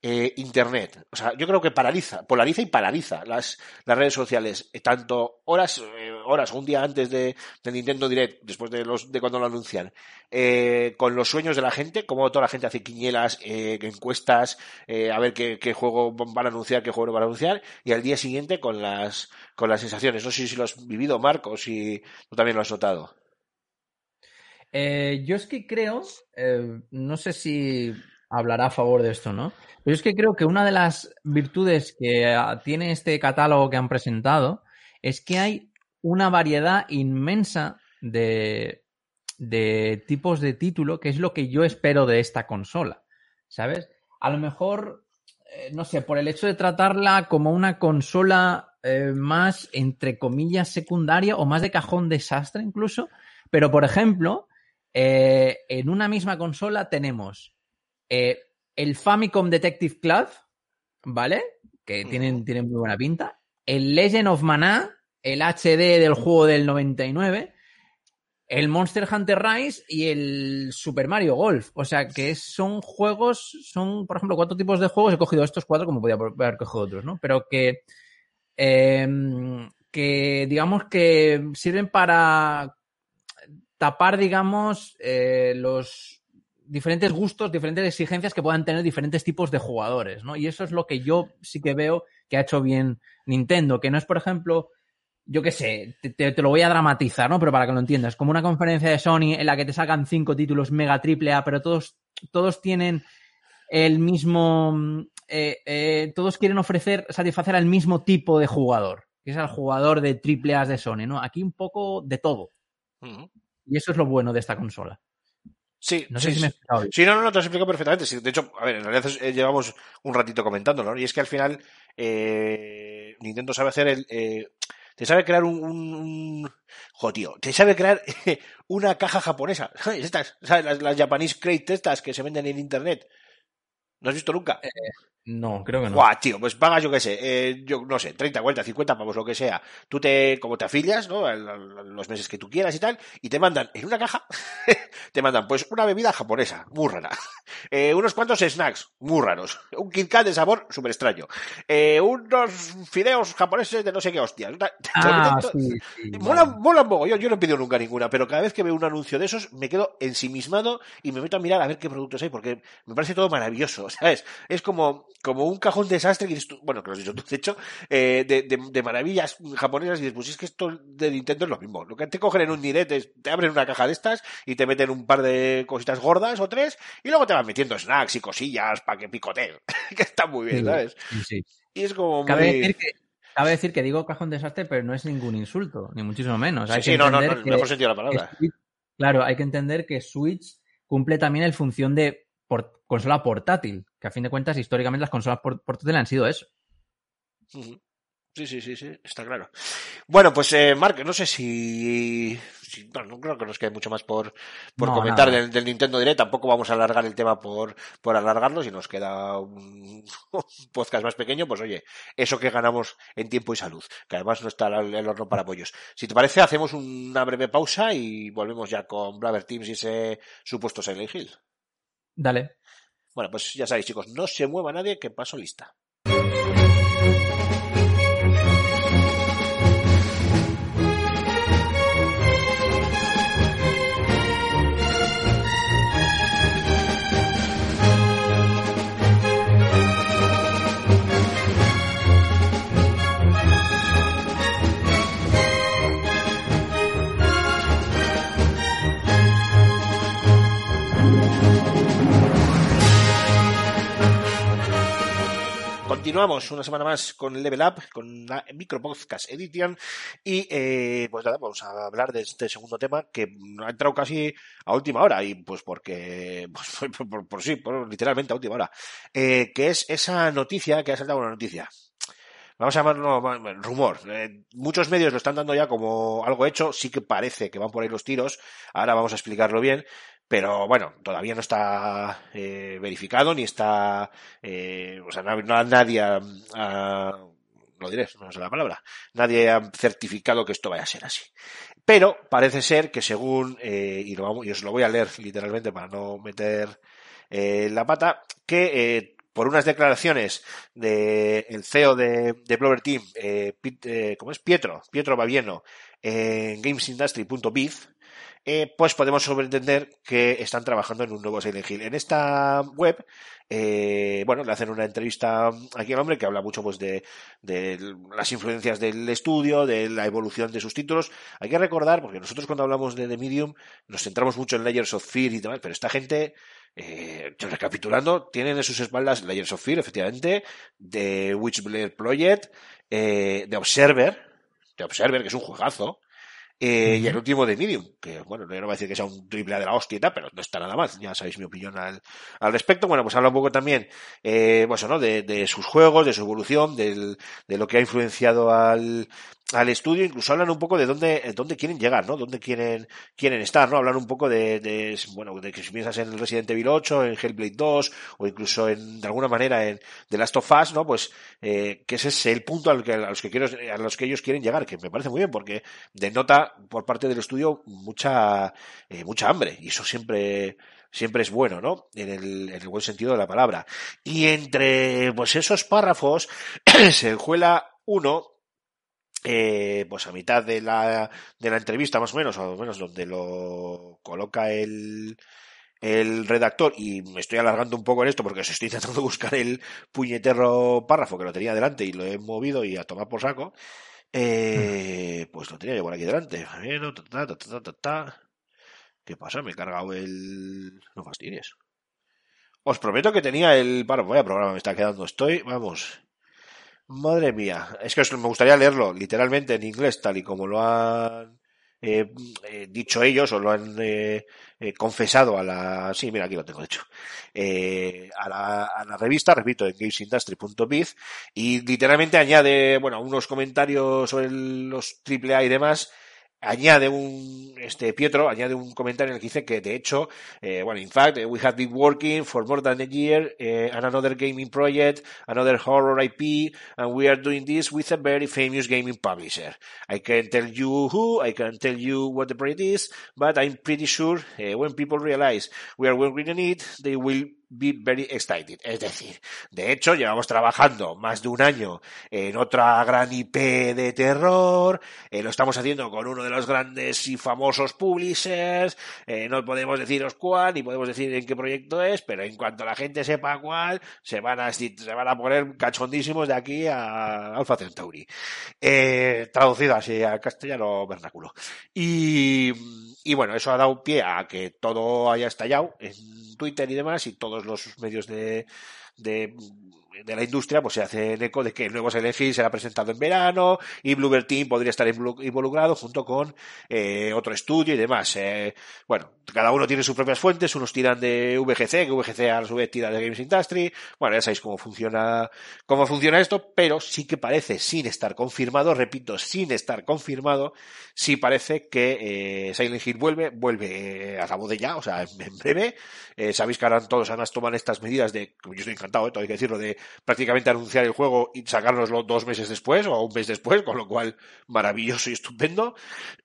eh, Internet. O sea, yo creo que paraliza, polariza y paraliza las, las redes sociales. Eh, tanto horas, eh, horas, un día antes de, de Nintendo Direct, después de los de cuando lo anuncian, eh, con los sueños de la gente, como toda la gente hace quinielas, eh, encuestas, a ver qué, juego van a anunciar, qué juego van a anunciar, y al día siguiente con las, con las sensaciones. No sé si lo has vivido, Marco, o si tú también lo has notado. Eh, yo es que creo, eh, no sé si hablará a favor de esto, ¿no? Pero es que creo que una de las virtudes que ah, tiene este catálogo que han presentado es que hay una variedad inmensa de, de tipos de título, que es lo que yo espero de esta consola, ¿sabes? A lo mejor, eh, no sé, por el hecho de tratarla como una consola más, entre comillas, secundaria o más de cajón desastre incluso, pero por ejemplo, eh, en una misma consola tenemos eh, el Famicom Detective Club, ¿vale? Que tienen, tienen muy buena pinta. El Legend of Mana, el HD del juego del 99. El Monster Hunter Rise y el Super Mario Golf. O sea que son juegos, son, por ejemplo, cuatro tipos de juegos. He cogido estos cuatro como podía haber cogido otros, ¿no? Pero que, eh, que digamos que sirven para tapar, digamos, eh, los diferentes gustos, diferentes exigencias que puedan tener diferentes tipos de jugadores, ¿no? Y eso es lo que yo sí que veo que ha hecho bien Nintendo, que no es, por ejemplo, yo qué sé, te, lo voy a dramatizar, ¿no? Pero para que lo entiendas, como una conferencia de Sony en la que te sacan cinco títulos mega triple A, pero todos, todos tienen el mismo, eh, eh, todos quieren ofrecer, satisfacer al mismo tipo de jugador, que es al jugador de triple A de Sony, ¿no? Aquí un poco de todo. Y eso es lo bueno de esta consola. Sí, No sé sí, si me he sí. no, no, no, te lo explico perfectamente. Sí, de hecho, a ver, en realidad eh, llevamos un ratito comentándolo, ¿no? Y es que al final eh, Nintendo sabe hacer el... eh, te sabe crear un... un, un- Jo, tío, te sabe crear una caja japonesa. ¿Sabes? Estas, ¿sabes? Las, las Japanese Crate estas que se venden en internet. ¿No has visto nunca? No, creo que no. Guau, tío, pues pagas, yo qué sé, eh, yo no sé, 30, 40, 50 pavos, lo que sea. Tú te, como te afilias, ¿no? Los meses que tú quieras y tal, y te mandan en una caja, te mandan pues una bebida japonesa, muy rara. Eh, unos cuantos snacks, muy raros. Un Kit Kat de sabor súper extraño. Eh, unos fideos japoneses de no sé qué hostias. Ah, sí, sí, Mola, mola un mogollón. Yo no he pedido nunca ninguna, pero cada vez que veo un anuncio de esos me quedo ensimismado y me meto a mirar a ver qué productos hay porque me parece todo maravilloso, ¿sabes? Es como, como un cajón desastre, que dices tú- bueno, que lo has dicho tú, de hecho, eh, de, de- de maravillas japonesas y dices, pues es que esto de Nintendo es lo mismo. Lo que te cogen en un direct es, te abren una caja de estas y te meten un par de cositas gordas o tres y luego te van metiendo snacks y cosillas para que picoteen, que está muy bien, Sí, ¿sabes? sí. Y es como muy... Cabe decir que cabe decir que digo cajón desastre, pero no es ningún insulto, ni muchísimo menos. Hay Sí, que sí, no, no, no, mejor sentido la palabra. Switch- claro, hay que entender que Switch cumple también el función de por- consola portátil, que a fin de cuentas históricamente las consolas por- portátiles han sido eso. Sí, sí, sí, sí, está claro. Bueno, pues, eh, Mark, no sé si, si- bueno, no creo que nos quede mucho más por, por No, comentar del, del Nintendo Direct. Tampoco vamos a alargar el tema por, por alargarlo. Si nos queda un, un podcast más pequeño, pues oye, eso que ganamos en tiempo y salud, que además no está el el horno para pollos. Si te parece, hacemos una breve pausa y volvemos ya con Blaver Teams y ese supuesto Silent Hill. Dale. Bueno, pues ya sabéis, chicos, no se mueva nadie, que paso lista. Continuamos una semana más con Level Up, con la Micro Podcast Edition. Y eh, pues nada, vamos a hablar de este segundo tema que ha entrado casi a última hora. Y pues porque, pues por, sí, por, literalmente a última hora, eh, que es esa noticia que ha saltado una noticia. Vamos a llamarlo rumor. Eh, muchos medios lo están dando ya como algo hecho, sí que parece que van por ahí los tiros, ahora vamos a explicarlo bien, pero bueno, todavía no está eh, verificado ni está, eh, o sea, no, nadie ha, ha- lo diré, no sé la palabra, nadie ha certificado que esto vaya a ser así. Pero parece ser que según, eh, y, lo vamos, y os lo voy a leer literalmente para no meter eh, la pata, que eh, por unas declaraciones del CEO de, de Team, eh, Pit- eh, ¿cómo es? Pietro, Pietro Bavieno, en gamesindustry.biz, eh, pues podemos sobreentender que están trabajando en un nuevo Silent Hill. En esta web, eh, bueno, le hacen una entrevista aquí al hombre que habla mucho pues de, las influencias del estudio, de la evolución de sus títulos. Hay que recordar, porque nosotros cuando hablamos de The Medium nos centramos mucho en Layers of Fear y demás, pero esta gente, eh, recapitulando, tienen en sus espaldas Layers of Fear, efectivamente, de Witchblade Project, de Observer, de Observer, que es un juegazo, eh, y el último de Medium, que bueno, yo no voy a decir que sea un triple A de la hostia y tal, pero no está nada mal, ya sabéis mi opinión al, al respecto. Bueno, pues habla un poco también, eh, pues, ¿no? de, de sus juegos, de su evolución, del, de lo que ha influenciado al, al estudio, incluso hablan un poco de dónde, eh, dónde quieren llegar, ¿no? Dónde quieren, quieren estar, ¿no? Hablan un poco de, de, bueno, de que si piensas en Resident Evil 8, en Hellblade 2, o incluso en, de alguna manera en The Last of Us, ¿no? Pues, eh, que ese es el punto al que, a los que quiero, a los que ellos quieren llegar, que me parece muy bien, porque denota por parte del estudio mucha, eh, mucha hambre, y eso siempre, siempre es bueno, ¿no? En el, en el buen sentido de la palabra. Y entre, pues esos párrafos, se enjuela uno, eh, pues a mitad de la, de la entrevista, más o menos, o menos donde lo coloca el, el redactor, y me estoy alargando un poco en esto porque os estoy intentando buscar el puñetero párrafo que lo tenía delante y lo he movido y a tomar por saco, eh, pues lo tenía yo por aquí delante. Bueno, ta, ta, ta, ta, ta, ta. ¿Qué pasa? Me he cargado el... No fastidies. Os prometo que tenía el. Bueno, vaya programa me está quedando. Estoy, vamos. Madre mía. Es que me gustaría leerlo literalmente en inglés, tal y como lo han eh, eh, dicho ellos o lo han eh, eh, confesado a la. Sí, mira, aquí lo tengo, de hecho. Eh, a, la, a la revista, repito, en gamesindustry.biz y literalmente añade, bueno, unos comentarios sobre los AAA y demás. Añade un, este Pietro, añade un comentario en el que dice que de hecho, eh, bueno, in fact, we have been working for more than a year eh, on another gaming project, another horror IP, and we are doing this with a very famous gaming publisher. I can tell you who, I can tell you what the project is, but I'm pretty sure eh, when people realize we are working on it, they will be very excited. Es decir, de hecho, llevamos trabajando más de un año en otra gran IP de terror, eh, lo estamos haciendo con uno de los grandes y famosos publishers, eh, no podemos deciros cuál, ni podemos decir en qué proyecto es, pero en cuanto la gente sepa cuál, se van a, se van a poner cachondísimos de aquí a Alpha Centauri. Eh, traducido así al castellano vernáculo. Y, y bueno, eso ha dado pie a que todo haya estallado en Twitter y demás, y todos los medios de, de, de la industria pues se hacen eco de que el nuevo Silent Hill será presentado en verano y Bluebird Team podría estar involu- involucrado junto con eh, otro estudio y demás. Eh, bueno, cada uno tiene sus propias fuentes, unos tiran de VGC, que VGC a su vez tira de Games Industry. Bueno, ya sabéis cómo funciona, cómo funciona esto, pero sí que parece, sin estar confirmado, repito, sin estar confirmado, sí parece que eh, Silent Hill vuelve, vuelve eh, a cabo de ya, o sea, en, en breve. Eh, sabéis que ahora todos además toman estas medidas de, yo estoy encantado, eh, hay que decirlo, de prácticamente anunciar el juego y sacárnoslo dos meses después o un mes después, con lo cual maravilloso y estupendo.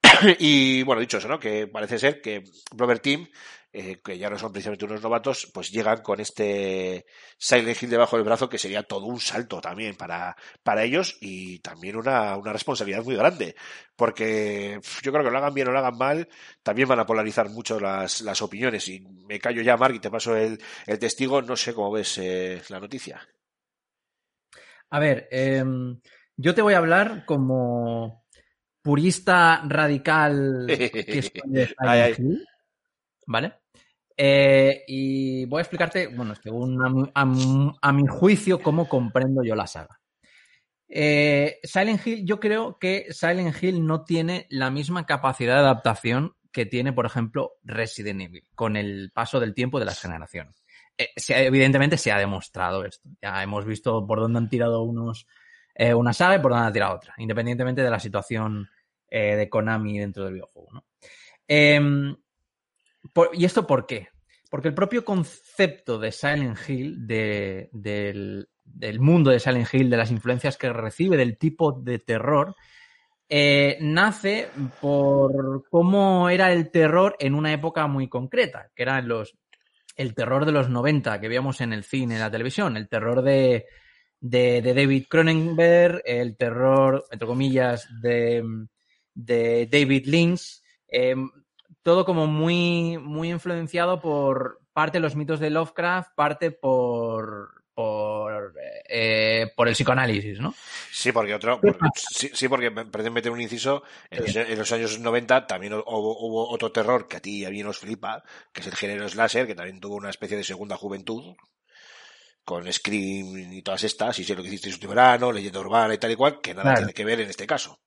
y bueno, dicho eso, ¿no? Que parece ser que Blover Team, eh, que ya no son precisamente unos novatos, pues llegan con este Silent Hill debajo del brazo, que sería todo un salto también para, para ellos y también una, una responsabilidad muy grande. Porque yo creo que lo hagan bien o lo hagan mal, también van a polarizar mucho las, las opiniones. Y me callo ya, Mark, y te paso el, el testigo. No sé cómo ves eh, la noticia. A ver, em, yo te voy a hablar como purista radical que soy de Silent Ay, ay. Hill, ¿vale? Eh, y voy a explicarte, bueno, según a mi juicio, cómo comprendo yo la saga. Eh, Silent Hill, yo creo que Silent Hill no tiene la misma capacidad de adaptación que tiene, por ejemplo, Resident Evil, con el paso del tiempo de las generaciones. Eh, evidentemente se ha demostrado esto. Ya hemos visto por dónde han tirado unos eh, una saga y por dónde han tirado otra, independientemente de la situación eh, de Konami dentro del videojuego. ¿no? Em, ¿Y esto por qué? Porque el propio concepto de Silent Hill, de- del, mundo de Silent Hill, de las influencias que recibe, del tipo de terror, nace por cómo era el terror en una época muy concreta, que eran los el terror de los 90 que veíamos en el cine, en la televisión, el terror de, de, de David Cronenberg, el terror, entre comillas, de, de David Lynch, eh, todo como muy, muy influenciado por parte de los mitos de Lovecraft, parte por, por, eh, por el psicoanálisis, ¿no? Sí, porque otro, porque- sí, sí, porque parece meter un inciso. En los, en los años 90 también hubo, hubo otro terror que a ti y a mí nos flipa, que es el género slasher, que también tuvo una especie de segunda juventud, con Scream y todas estas, y sé lo que hiciste este verano, leyenda urbana y tal y cual, que nada Claro. tiene que ver en este caso.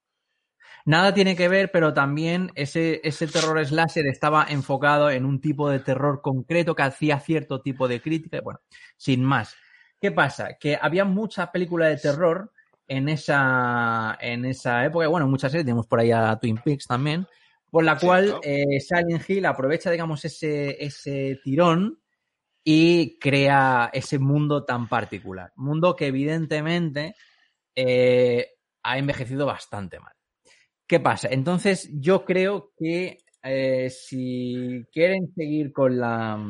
Nada tiene que ver, pero también ese, ese terror slasher estaba enfocado en un tipo de terror concreto que hacía cierto tipo de crítica. Bueno, sin más. ¿Qué pasa? Que había mucha película de terror en esa, en esa época. Bueno, muchas series, tenemos por ahí a Twin Peaks también, por la cual Cierto. eh, Silent Hill aprovecha, digamos, ese, ese tirón y crea ese mundo tan particular. Mundo que evidentemente eh, ha envejecido bastante mal. ¿Qué pasa? Entonces, yo creo que eh, si quieren seguir con la,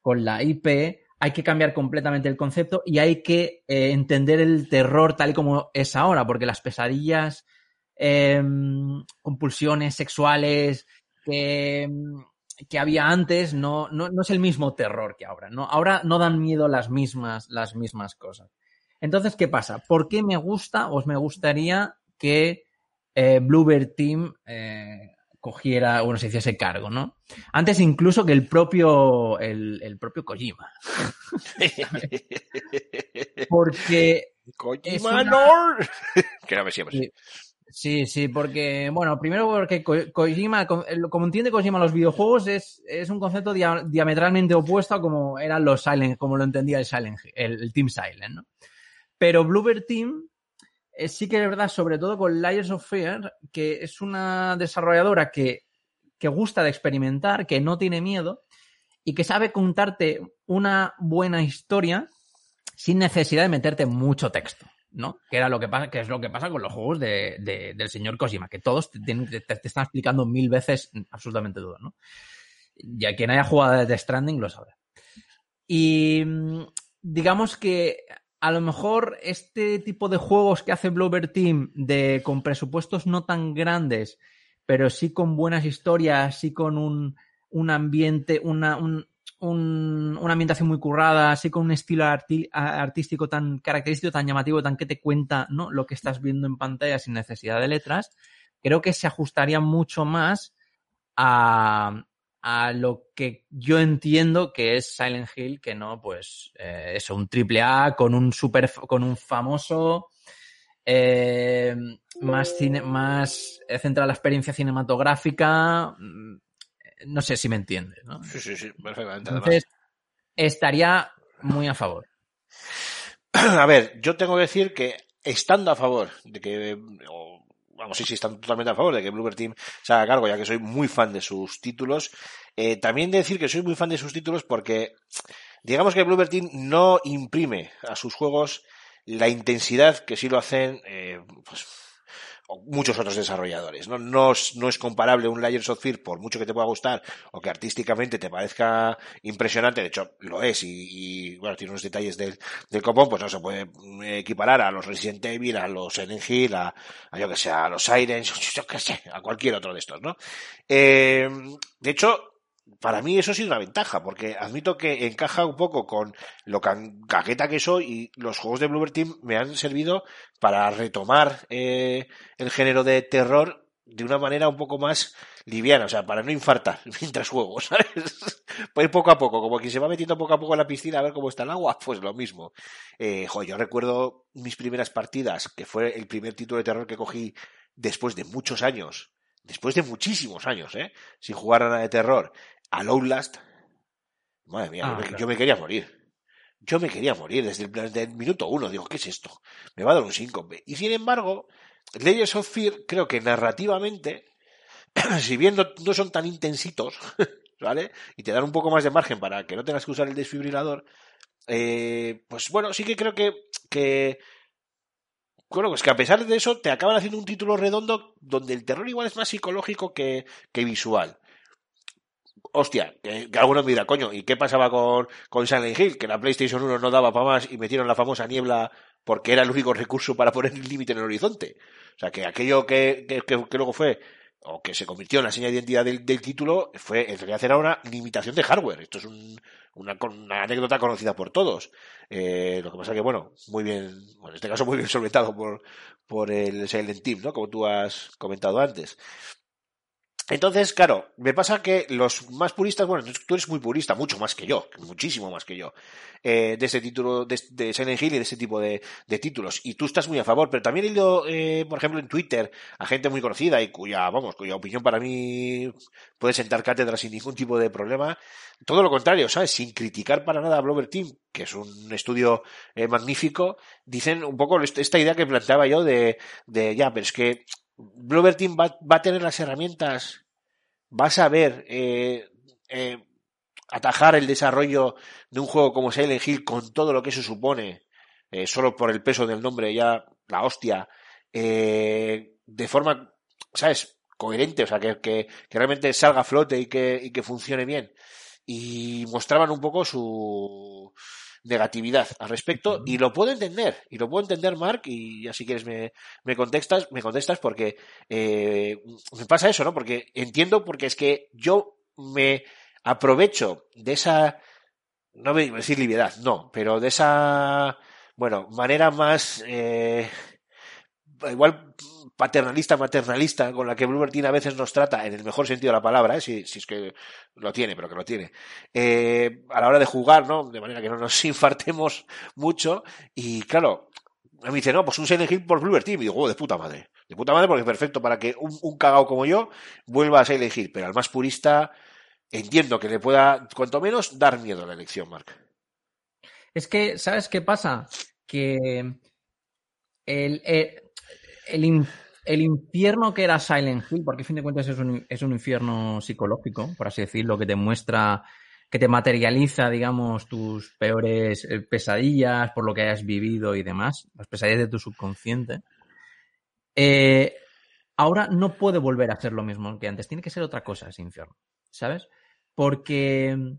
con la IP, hay que cambiar completamente el concepto y hay que eh, entender el terror tal y como es ahora, porque las pesadillas, eh, compulsiones sexuales que, que había antes no, no, no es el mismo terror que ahora. ¿no? Ahora no dan miedo las mismas, las mismas cosas. Entonces, ¿qué pasa? ¿Por qué me gusta o me gustaría que eh, Bluebird Team eh, cogiera, bueno, se hiciese cargo, ¿no? Antes incluso que el propio, el, el propio Kojima. Porque Kojima una- que no me siempre. Sí. Sí, sí, porque, bueno, primero porque Ko- Kojima, como entiende Kojima los videojuegos, es, es un concepto dia- diametralmente opuesto a como eran los Silent, como lo entendía el Silent, el, el Team Silent, ¿no? Pero Bluebird Team eh, sí que es verdad, sobre todo con Layers of Fear, que es una desarrolladora que, que gusta de experimentar, que no tiene miedo y que sabe contarte una buena historia sin necesidad de meterte mucho texto. ¿no? Que era lo que pasa, que es lo que pasa con los juegos de, de- del señor Kojima, que todos te, están explicando mil veces absolutamente todo, ¿no? Y a quien haya jugado de Stranding lo sabrá. Y mm, digamos que a lo mejor este tipo de juegos que hace Blover Team de con presupuestos no tan grandes, pero sí con buenas historias, sí con un, un ambiente, una, un- un- una ambientación muy currada, así con un estilo artístico tan característico, tan llamativo, tan que te cuenta ¿no? lo que estás viendo en pantalla sin necesidad de letras, creo que se ajustaría mucho más a, a lo que yo entiendo que es Silent Hill, que no, pues, eh, eso, un triple A con un super, con un famoso, eh, más cine, más eh, centrado en la experiencia cinematográfica, mm, no sé si me entiendes, ¿no? Sí, sí, sí, perfectamente. Entonces, estaría muy a favor. A ver, yo tengo que decir que estando a favor de que, o, vamos, sí, sí, están totalmente a favor de que Bloober Team se haga cargo, ya que soy muy fan de sus títulos, eh, también de decir que soy muy fan de sus títulos porque, digamos que Bloober Team no imprime a sus juegos la intensidad que sí lo hacen, eh, pues, o muchos otros desarrolladores. ¿no? No, es, no es comparable un Layers of Fear, por mucho que te pueda gustar, o que artísticamente te parezca impresionante, de hecho lo es, y, y, bueno, tiene unos detalles del, del copón, pues no se puede mm, equiparar a los Resident Evil, a los Silent Hill, a, a yo que sé, a los Sirens, yo que sé, a cualquier otro de estos, ¿no? Eh, de hecho, para mí eso sí es una ventaja, porque admito que encaja un poco con lo can- que soy y los juegos de Bluebird Team me han servido para retomar eh, el género de terror de una manera un poco más liviana, o sea, para no infartar mientras juego, ¿sabes? Ir poco a poco, como quien se va metiendo poco a poco en la piscina a ver cómo está el agua, pues lo mismo. Eh, yo recuerdo mis primeras partidas, que fue el primer título de terror que cogí después de muchos años, después de muchísimos años, ¿eh? Sin jugar a nada de terror, al Outlast. Madre mía, Ah, yo, me, claro. yo me quería morir. Yo me quería morir desde el, desde el minuto uno. Digo, ¿qué es esto? Me va a dar un síncope. Y sin embargo, Layers of Fear, creo que narrativamente, si bien no, no son tan intensitos, ¿vale? Y te dan un poco más de margen para que no tengas que usar el desfibrilador, eh, pues bueno, sí que creo que, que bueno, pues que a pesar de eso te acaban haciendo un título redondo donde el terror igual es más psicológico que, que visual. Hostia, que, que alguno me dirá, coño, ¿y qué pasaba con, con Silent Hill? Que la PlayStation 1 no daba para más y metieron la famosa niebla porque era el único recurso para poner el límite en el horizonte. O sea, que aquello que, que, que- luego fue, o que se convirtió en la seña de identidad del, del título, fue, en realidad era una limitación de hardware. Esto es un- una anécdota conocida por todos. Eh, lo que pasa que, bueno, muy bien, bueno, en este caso muy bien solventado por, por el Silent Team, ¿no? Como tú has comentado antes. Entonces, claro, me pasa que los más puristas, bueno, tú eres muy purista, mucho más que yo, muchísimo más que yo, eh, de este título, de, de Silent Hill y de este tipo de, de títulos. Y tú estás muy a favor, pero también he ido, eh, por ejemplo, en Twitter a gente muy conocida y cuya, vamos, cuya opinión para mí puede sentar cátedra sin ningún tipo de problema. Todo lo contrario, ¿sabes? Sin criticar para nada a Blover Team, que es un estudio eh, magnífico, dicen un poco est- esta idea que planteaba yo de, de ya, pero es que Blover Team va, va a tener las herramientas, va a saber eh, eh, atajar el desarrollo de un juego como Silent Hill con todo lo que eso supone, eh, solo por el peso del nombre ya, la hostia, eh, de forma, ¿sabes? Coherente, o sea, que, que, que realmente salga a flote y que, y que funcione bien. Y mostraban un poco su negatividad al respecto y lo puedo entender y lo puedo entender Mark y ya si quieres me, me contestas me contestas porque eh, me pasa eso no porque entiendo porque es que yo me aprovecho de esa no me decir liviedad no pero de esa bueno manera más eh, igual paternalista, maternalista, con la que Bloober Team a veces nos trata, en el mejor sentido de la palabra, ¿eh? si, si es que lo tiene, pero que lo tiene, eh, a la hora de jugar, ¿no? De manera que no nos infartemos mucho. Y claro, me dice, no, pues un Silent Hill por Bloober Team. Y digo, oh, de puta madre. De puta madre porque es perfecto para que un, un cagao como yo vuelva a Silent Hill. Pero al más purista entiendo que le pueda, cuanto menos, dar miedo a la elección, Mark. Es que, ¿sabes qué pasa? Que el, el, el el infierno que era Silent Hill, porque a fin de cuentas es un, infierno psicológico, por así decirlo, que te muestra, que te materializa, digamos, tus peores eh, pesadillas por lo que hayas vivido y demás, las pesadillas de tu subconsciente. Eh, ahora no puede volver a ser lo mismo que antes, tiene que ser otra cosa ese infierno, ¿sabes? Porque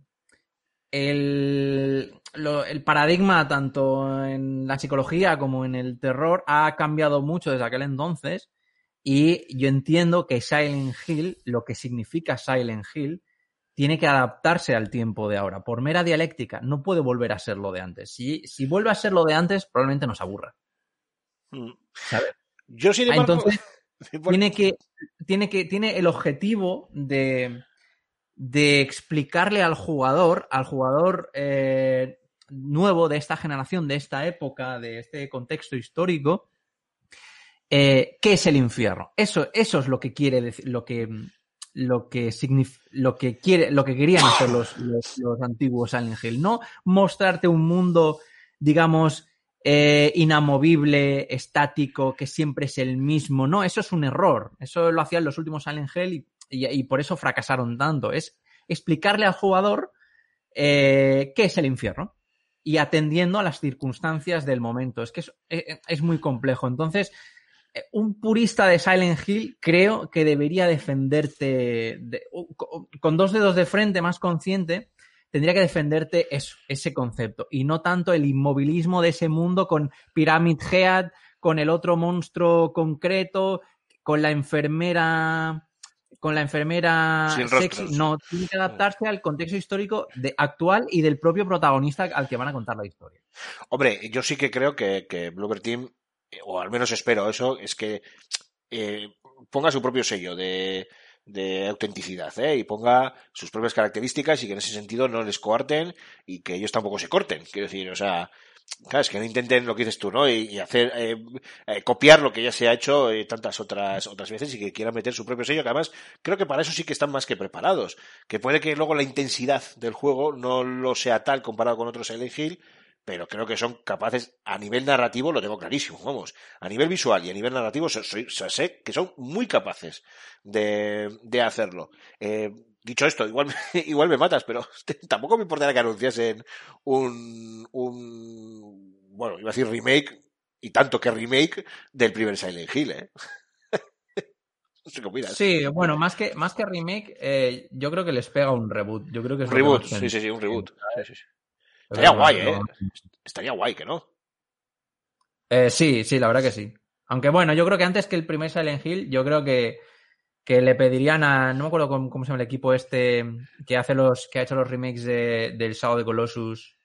el paradigma, tanto en la psicología como en el terror, ha cambiado mucho desde aquel entonces. Y yo entiendo que Silent Hill, lo que significa Silent Hill, tiene que adaptarse al tiempo de ahora. Por mera dialéctica, no puede volver a ser lo de antes. Si, si vuelve a ser lo de antes, probablemente nos aburra. Mm. ¿sabes? Yo, sin embargo, Entonces, tiene que, tiene que, tiene el objetivo de, de explicarle al jugador, al jugador eh, nuevo de esta generación, de esta época, de este contexto histórico, eh, qué es el infierno. Eso, eso es lo que quiere decir, lo que, lo que signif- lo que quiere, lo que querían hacer los, los, antiguos Silent Hill. No mostrarte un mundo, digamos, eh, inamovible, estático, que siempre es el mismo. No, eso es un error. Eso lo hacían los últimos Silent Hill y, y- por eso fracasaron tanto. Es explicarle al jugador eh, qué es el infierno y atendiendo a las circunstancias del momento. Es que es, es- muy complejo. Entonces, un purista de Silent Hill creo que debería defenderte de- con- dos dedos de frente, más consciente, tendría que defenderte eso, ese concepto y no tanto el inmovilismo de ese mundo con Pyramid Head, con el otro monstruo concreto, con la enfermera con la enfermera sexy. No, tiene que adaptarse al contexto histórico de, actual y del propio protagonista al que van a contar la historia. Hombre, yo sí que creo que, que Bloober Team, o al menos espero eso, es que eh, ponga su propio sello de, de autenticidad ¿eh? y ponga sus propias características y que en ese sentido no les coarten y que ellos tampoco se corten. Quiero decir, o sea, claro, es que no intenten lo que dices tú, ¿no? Y, y hacer, eh, eh, copiar lo que ya se ha hecho eh, tantas otras, otras veces y que quieran meter su propio sello, que además creo que para eso sí que están más que preparados. Que puede que luego la intensidad del juego no lo sea tal comparado con otros Silent Hill, pero creo que son capaces, a nivel narrativo lo tengo clarísimo, vamos, a nivel visual y a nivel narrativo so- soy- so- sé que son muy capaces de, de hacerlo. Eh, dicho esto, igual, me- igual me matas, pero tampoco me importaría que anunciasen un, un, bueno, iba a decir remake, y tanto que remake, del primer Silent Hill, ¿eh? Sí, bueno, más que, más que remake, eh, yo creo que les pega un reboot. Yo creo que es reboot, sí, sí, sí, un reboot. Sí, sí, sí. Estaría guay, ¿eh? Estaría guy, que no? Eh, sí, sí, la verdad que sí. Aunque bueno, yo creo que antes que el primer Silent Hill, yo creo que, que le pedirían a. No me acuerdo cómo, cómo se llama el equipo este que hace los. que ha hecho los remakes de, del Sao de Colossus.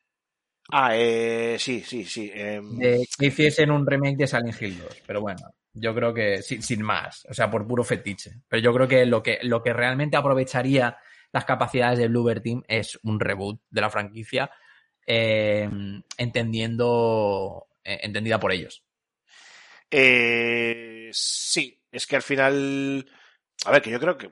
Ah, eh, sí, sí, sí. em, de que hiciesen un remake de Silent Hill 2. Pero bueno, yo creo que sin, sin más. O sea, por puro fetiche. Pero yo creo que lo que, lo que realmente aprovecharía las capacidades de Bluebird Team es un reboot de la franquicia. Eh, entendiendo. entendida por ellos. Eh, sí, es que al final. A ver, que yo creo que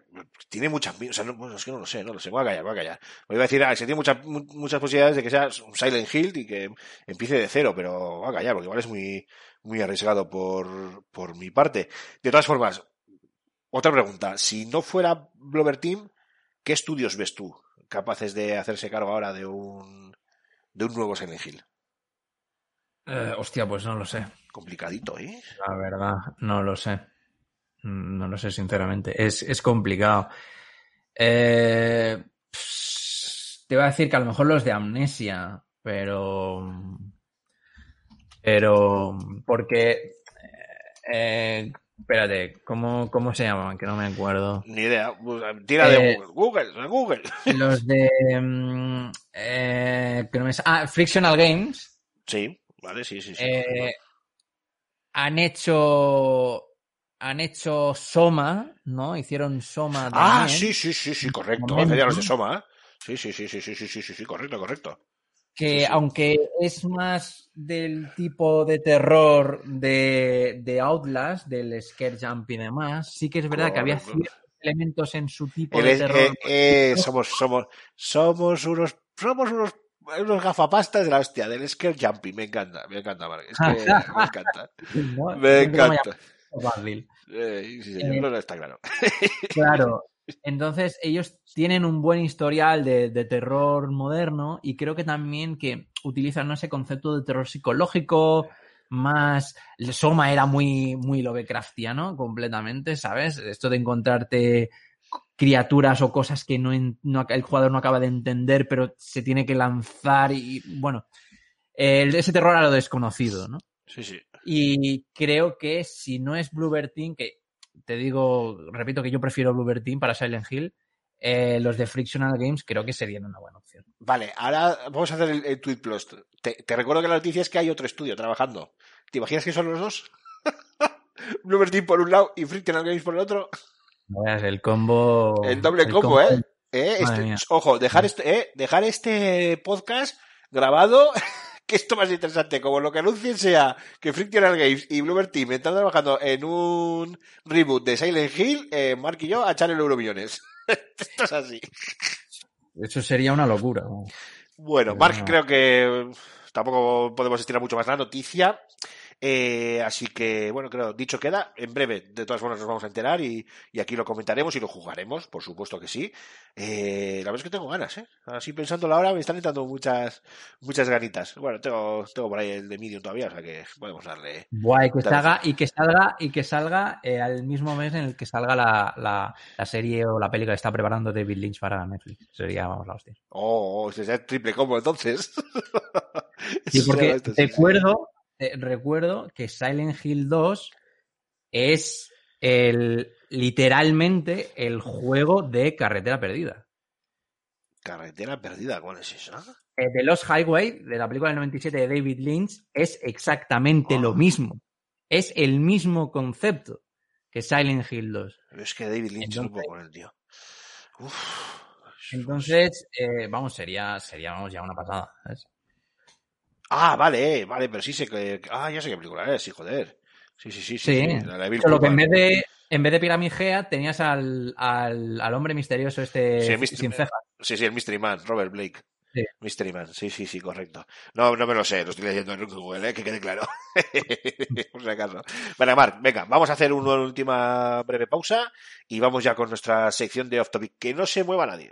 tiene muchas. Es que no lo sé, no lo sé. Voy a callar, voy a callar. Me iba a decir, ah, que tiene muchas, mu- muchas posibilidades de que sea un Silent Hill y que empiece de cero, pero voy a callar, porque igual es muy, muy arriesgado por, por mi parte. De todas formas, otra pregunta. Si no fuera Blover Team, ¿qué estudios ves tú capaces de hacerse cargo ahora de un, de un nuevo Silent Hill? Eh, hostia, pues no lo sé. Complicadito, ¿eh? La verdad, no lo sé. No lo sé, sinceramente. Es, es complicado. Eh, pss, te iba a decir que a lo mejor los de Amnesia, pero. Pero. Porque. eh, Espérate, ¿cómo, ¿cómo se llamaban? Que no me acuerdo. Ni idea. Tira de eh, Google. Google, Google. Los de. Eh. Ah, Frictional Games. Sí, vale, sí, sí. sí han hecho. Han hecho Soma, ¿no? Hicieron Soma. Ah, sí, sí, sí, sí, correcto. Hace los de Soma. Sí, sí, sí, sí, sí, sí, sí, sí, correcto, correcto que Sí, aunque es más del tipo de terror de, de Outlast, del scare jump y demás, sí que es verdad que había ciertos elementos en su tipo El- de eh, terror. eh, somos, somos, somos unos, somos unos, unos gafapastas de la hostia, del scare jumpy. Me encanta, me encanta. Es que me encanta. ¿no? Me encanta. Eh, sí, señor, no, no, está claro. Claro. Entonces, ellos tienen un buen historial de, de terror moderno y creo que también que utilizan ese concepto de terror psicológico más... Soma era muy, muy Lovecraftiano completamente, ¿sabes? Esto de encontrarte criaturas o cosas que no, el jugador no acaba de entender, pero se tiene que lanzar y, bueno, el- ese terror a lo desconocido, ¿no? Sí, sí. Y creo que si no es Team, que te digo, repito que yo prefiero Bluebird Team para Silent Hill, eh, los de Frictional Games creo que serían una buena opción. Vale, ahora vamos a hacer el, el tweet plus. Te, te recuerdo que la noticia es que hay otro estudio trabajando. ¿Te imaginas que son los dos? Bloomer Team por un lado y Frictional Games por el otro. Veas, el combo. El doble combo, ¿eh? Eh, este- ojo, dejar este, eh, dejar este podcast grabado, que esto más interesante, como lo que anuncien sea que Frictional Games y Bloomer Team están trabajando en un reboot de Silent Hill, eh, Mark y yo a echarle euromillones. esto es así. Eso sería una locura. ¿no? Bueno, Mark, no. creo que tampoco podemos estirar mucho más la noticia. Eh, así que, bueno, creo, dicho queda, en breve, de todas formas, nos vamos a enterar y, y aquí lo comentaremos y lo jugaremos, por supuesto que sí. Eh, la verdad es que tengo ganas, ¿eh? Así pensándolo ahora me están entrando muchas, muchas ganitas. Bueno, tengo, tengo por ahí el de Medium todavía, o sea que podemos darle. Buah, y que salga, y que salga, y que salga eh, al mismo mes en el que salga la, la, la serie o la película que está preparando David Lynch para Netflix. Sería, vamos, la hostia. Oh, oh, ese es triple combo entonces. Sí, porque recuerdo, eh, recuerdo que Silent Hill 2 es el literalmente el juego de carretera perdida. Carretera perdida, ¿cuál es esa? Eh, The Lost Highway, de la película del 97 de David Lynch, es exactamente Ah. lo mismo. Es el mismo concepto que Silent Hill 2. Pero es que David Lynch no Entonces- con el tío. Uf. Entonces, eh, vamos, sería, sería vamos, ya una pasada. ¿sabes? Ah, vale, vale, pero sí sé que. Ah, ya sé qué película es, sí, joder. Sí, sí, sí. sí, Sí. sí, la de Solo que en vez de, en vez de tenías al, al, al hombre misterioso este Sí, sin cejas. Sí, sí, el Mystery Man, Robert Blake. Sí. Mystery Man, sí, sí, sí, correcto. No, no me lo sé, lo estoy leyendo en Google, ¿eh? que quede claro. Por si acaso. Bueno, Marc, venga, vamos a hacer una última breve pausa y vamos ya con nuestra sección de Off Topic. Que no se mueva nadie.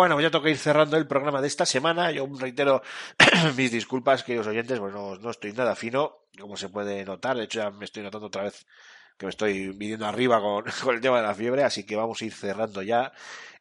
Bueno, pues ya toca ir cerrando el programa de esta semana. Yo reitero mis disculpas, queridos oyentes, pues no, estoy nada fino, como se puede notar. De hecho, ya me estoy notando otra vez que me estoy viniendo arriba con, el tema de la fiebre, así que vamos a ir cerrando ya.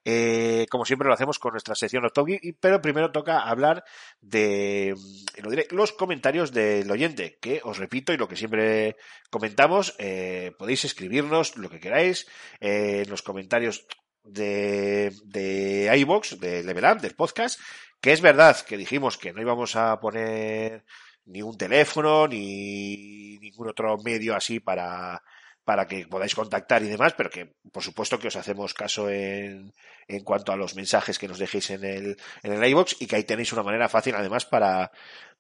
Eh, como siempre lo hacemos con nuestra sección y- pero primero toca hablar de mm, los comentarios del oyente, que os repito y lo que siempre comentamos, eh, podéis escribirnos lo que queráis eh, en los comentarios de, de iVox, de Level Up, del podcast, que es verdad que dijimos que no íbamos a poner ni un teléfono ni ningún otro medio así para para que podáis contactar y demás, pero que por supuesto que os hacemos caso en, en cuanto a los mensajes que nos dejéis en el, en el iVox y que ahí tenéis una manera fácil además para,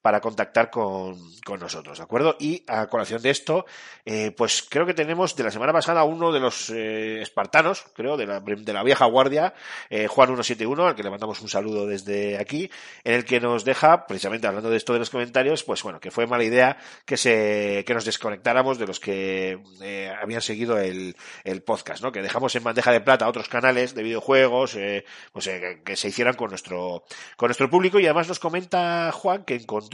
para contactar con, con nosotros, ¿de acuerdo? Y a colación de esto, eh, pues creo que tenemos de la semana pasada uno de los eh, espartanos, creo, de la, de la vieja guardia, eh, Juan171, al que le mandamos un saludo desde aquí, en el que nos deja, precisamente hablando de esto de los comentarios, pues bueno, que fue mala idea que se, que nos desconectáramos de los que eh, habían seguido el, el podcast, ¿no? Que dejamos en bandeja de plata otros canales de videojuegos, eh, pues eh, que, que se hicieran con nuestro, con nuestro público y además nos comenta Juan que encontró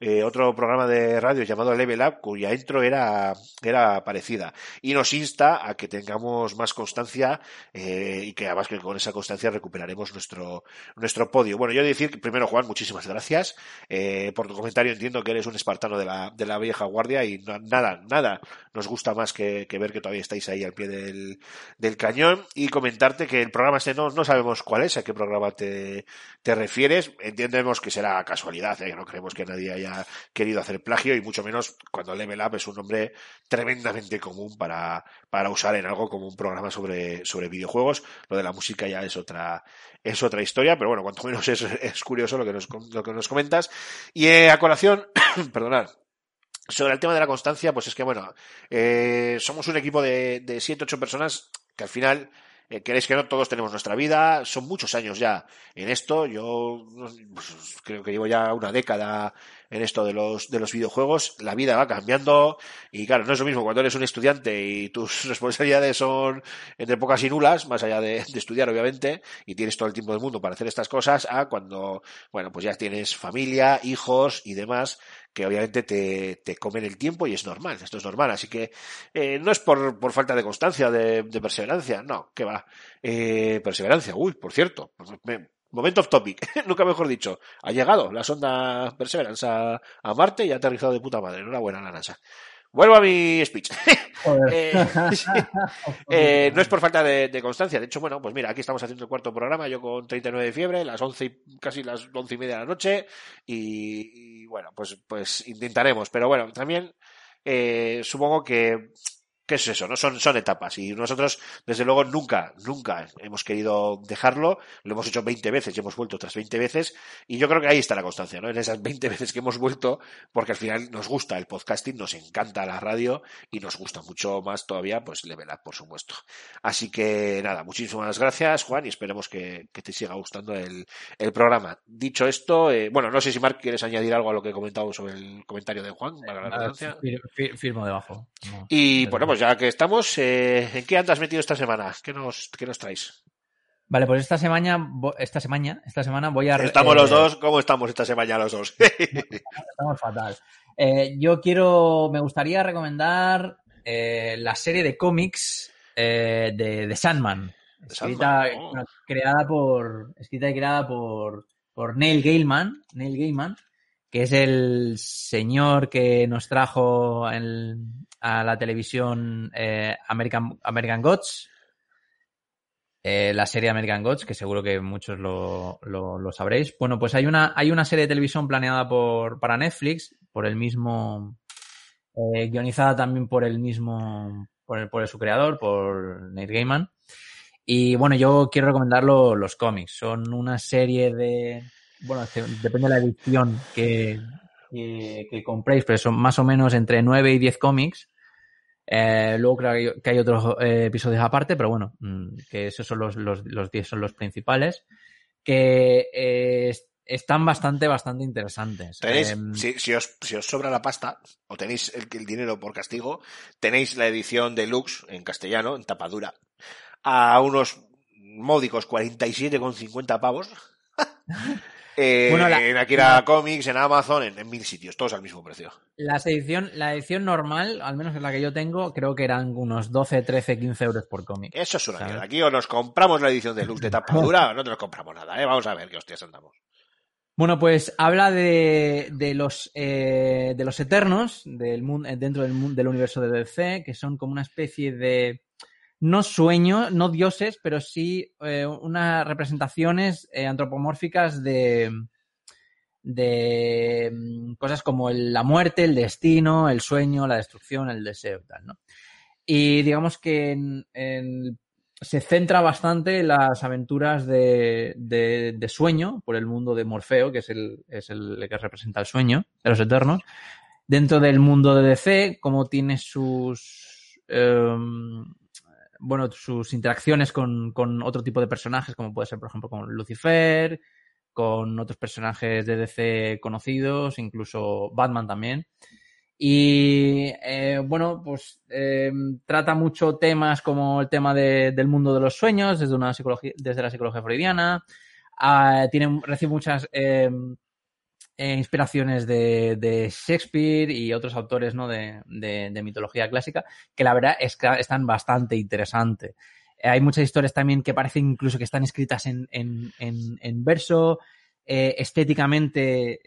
eh, otro programa de radio llamado Level Up cuya intro era, era parecida y nos insta a que tengamos más constancia eh, y que además que con esa constancia recuperaremos nuestro, nuestro podio. Bueno, yo decir que primero Juan, muchísimas gracias eh, por tu comentario. Entiendo que eres un espartano de la, de la vieja guardia y nada, nada nos gusta más que, que ver que todavía estáis ahí al pie del, del cañón y comentarte que el programa este no, no sabemos cuál es, a qué programa te, te refieres. Entendemos que será casualidad, ¿eh? no creemos que nadie haya querido hacer plagio y mucho menos cuando Level Up es un nombre tremendamente común para, para usar en algo como un programa sobre, sobre videojuegos. Lo de la música ya es otra, es otra historia, pero bueno, cuanto menos es, es curioso lo que nos, lo que nos comentas. Y eh, a colación, perdonad, sobre el tema de la constancia, pues es que, bueno, eh, somos un equipo de, de siete, ocho personas que al final, eh, queréis que no, todos tenemos nuestra vida, son muchos años ya en esto, yo pues, creo que llevo ya una década en esto de los, de los videojuegos, la vida va cambiando. Y claro, no es lo mismo cuando eres un estudiante y tus responsabilidades son entre pocas y nulas, más allá de estudiar obviamente, y tienes todo el tiempo del mundo para hacer estas cosas, a cuando, bueno, pues ya tienes familia, hijos y demás, que obviamente te, te comen el tiempo y es normal, esto es normal, así que eh, no es por, por falta de constancia, de, de perseverancia, no, que va. Eh, perseverancia, uy, por cierto, me- momento off topic, nunca mejor dicho, ha llegado la sonda Perseverance a, a Marte y ha aterrizado de puta madre, enhorabuena la NASA. Vuelvo a mi speech. Eh. Eh, no es por falta de, de constancia. De hecho, bueno, pues mira, aquí estamos haciendo el cuarto programa, yo con 39 de fiebre, las 11, y- casi las 11 y media de la noche, y, y bueno, pues, pues intentaremos. Pero bueno, también eh, supongo que, ¿qué es eso? No son, son etapas y nosotros, desde luego, nunca, nunca hemos querido dejarlo. Lo hemos hecho 20 veces y hemos vuelto otras 20 veces. Y yo creo que ahí está la constancia, ¿no? En esas 20 veces que hemos vuelto, porque al final nos gusta el podcasting, nos encanta la radio y nos gusta mucho más todavía, pues Level Up, por supuesto. Así que nada, muchísimas gracias, Juan, y esperemos que, que te siga gustando el, el programa. Dicho esto, eh, bueno, no sé si Marc quieres añadir algo a lo que he comentado sobre el comentario de Juan, para la Nada, redundancia. fir- fir- firmo debajo. No. Y bueno, pues ya que estamos, eh, ¿en qué andas metido esta semana? ¿Qué nos, qué nos traes? Vale, pues esta semana, esta semana, esta semana voy a. Estamos eh, los dos, ¿cómo estamos esta semana los dos? Estamos fatal. Eh, yo quiero, me gustaría recomendar eh, la serie de cómics de, de Sandman, escrita, Sandman, oh. bueno, creada por, escrita y creada por, por Neil Gaiman, Neil Gaiman, que es el señor que nos trajo en- a la televisión eh, American, American Gods, eh, la serie American Gods, que seguro que muchos lo, lo- sabréis. Bueno, pues hay una, hay una serie de televisión planeada por, para Netflix, por el mismo, eh, guionizada también por el mismo, por, el, por su creador, por Neil Gaiman. Y bueno, yo quiero recomendar lo- los cómics. Son una serie de, bueno, depende de la edición que, que, que compréis, pero son más o menos entre 9 y 10 cómics. Eh, luego creo que hay- otros eh, episodios aparte, pero bueno, mm, que esos son los, los, los 10 son los principales, que eh, es- están bastante, bastante interesantes. Tenéis, Em, si, si os, si os sobra la pasta, o tenéis el, el dinero por castigo, tenéis la edición deluxe en castellano, en tapadura, a unos módicos 47,50 pavos. Eh, Bueno, la- en Akira Comics, en Amazon, en, en mil sitios, todos al mismo precio. La edición, la edición normal, al menos en la que yo tengo, creo que eran unos 12, 13, 15 euros por cómic. Eso es una mierda. Aquí o nos compramos la edición deluxe de tapadura o no te nos compramos nada, ¿eh? Vamos a ver qué hostias andamos. Bueno, pues habla de, de los eh, de los eternos del mundo dentro del, mun- del universo de DC, que son como una especie de no sueños, no dioses, pero sí eh, unas representaciones eh, antropomórficas de de mm, cosas como la muerte, el destino, el sueño, la destrucción, el deseo y tal, ¿no? Y digamos que se centra bastante en las aventuras de, de- de sueño por el mundo de Morfeo, que es el, es el que representa el sueño de los Eternos. Dentro del mundo de DC, como tiene sus em, bueno, sus interacciones con, con otro tipo de personajes, como puede ser, por ejemplo, con Lucifer, con otros personajes de DC conocidos, incluso Batman también. Y eh, bueno, pues eh, trata mucho temas como el tema de- del mundo de los sueños desde, una psicología, desde la psicología freudiana. Ah, tiene, recibe muchas eh, eh, inspiraciones de, Shakespeare y otros autores ¿no? de, de- mitología clásica, que la verdad es que están bastante interesantes. Eh, hay muchas historias también que parecen incluso que están escritas en, en- en- verso. Eh, estéticamente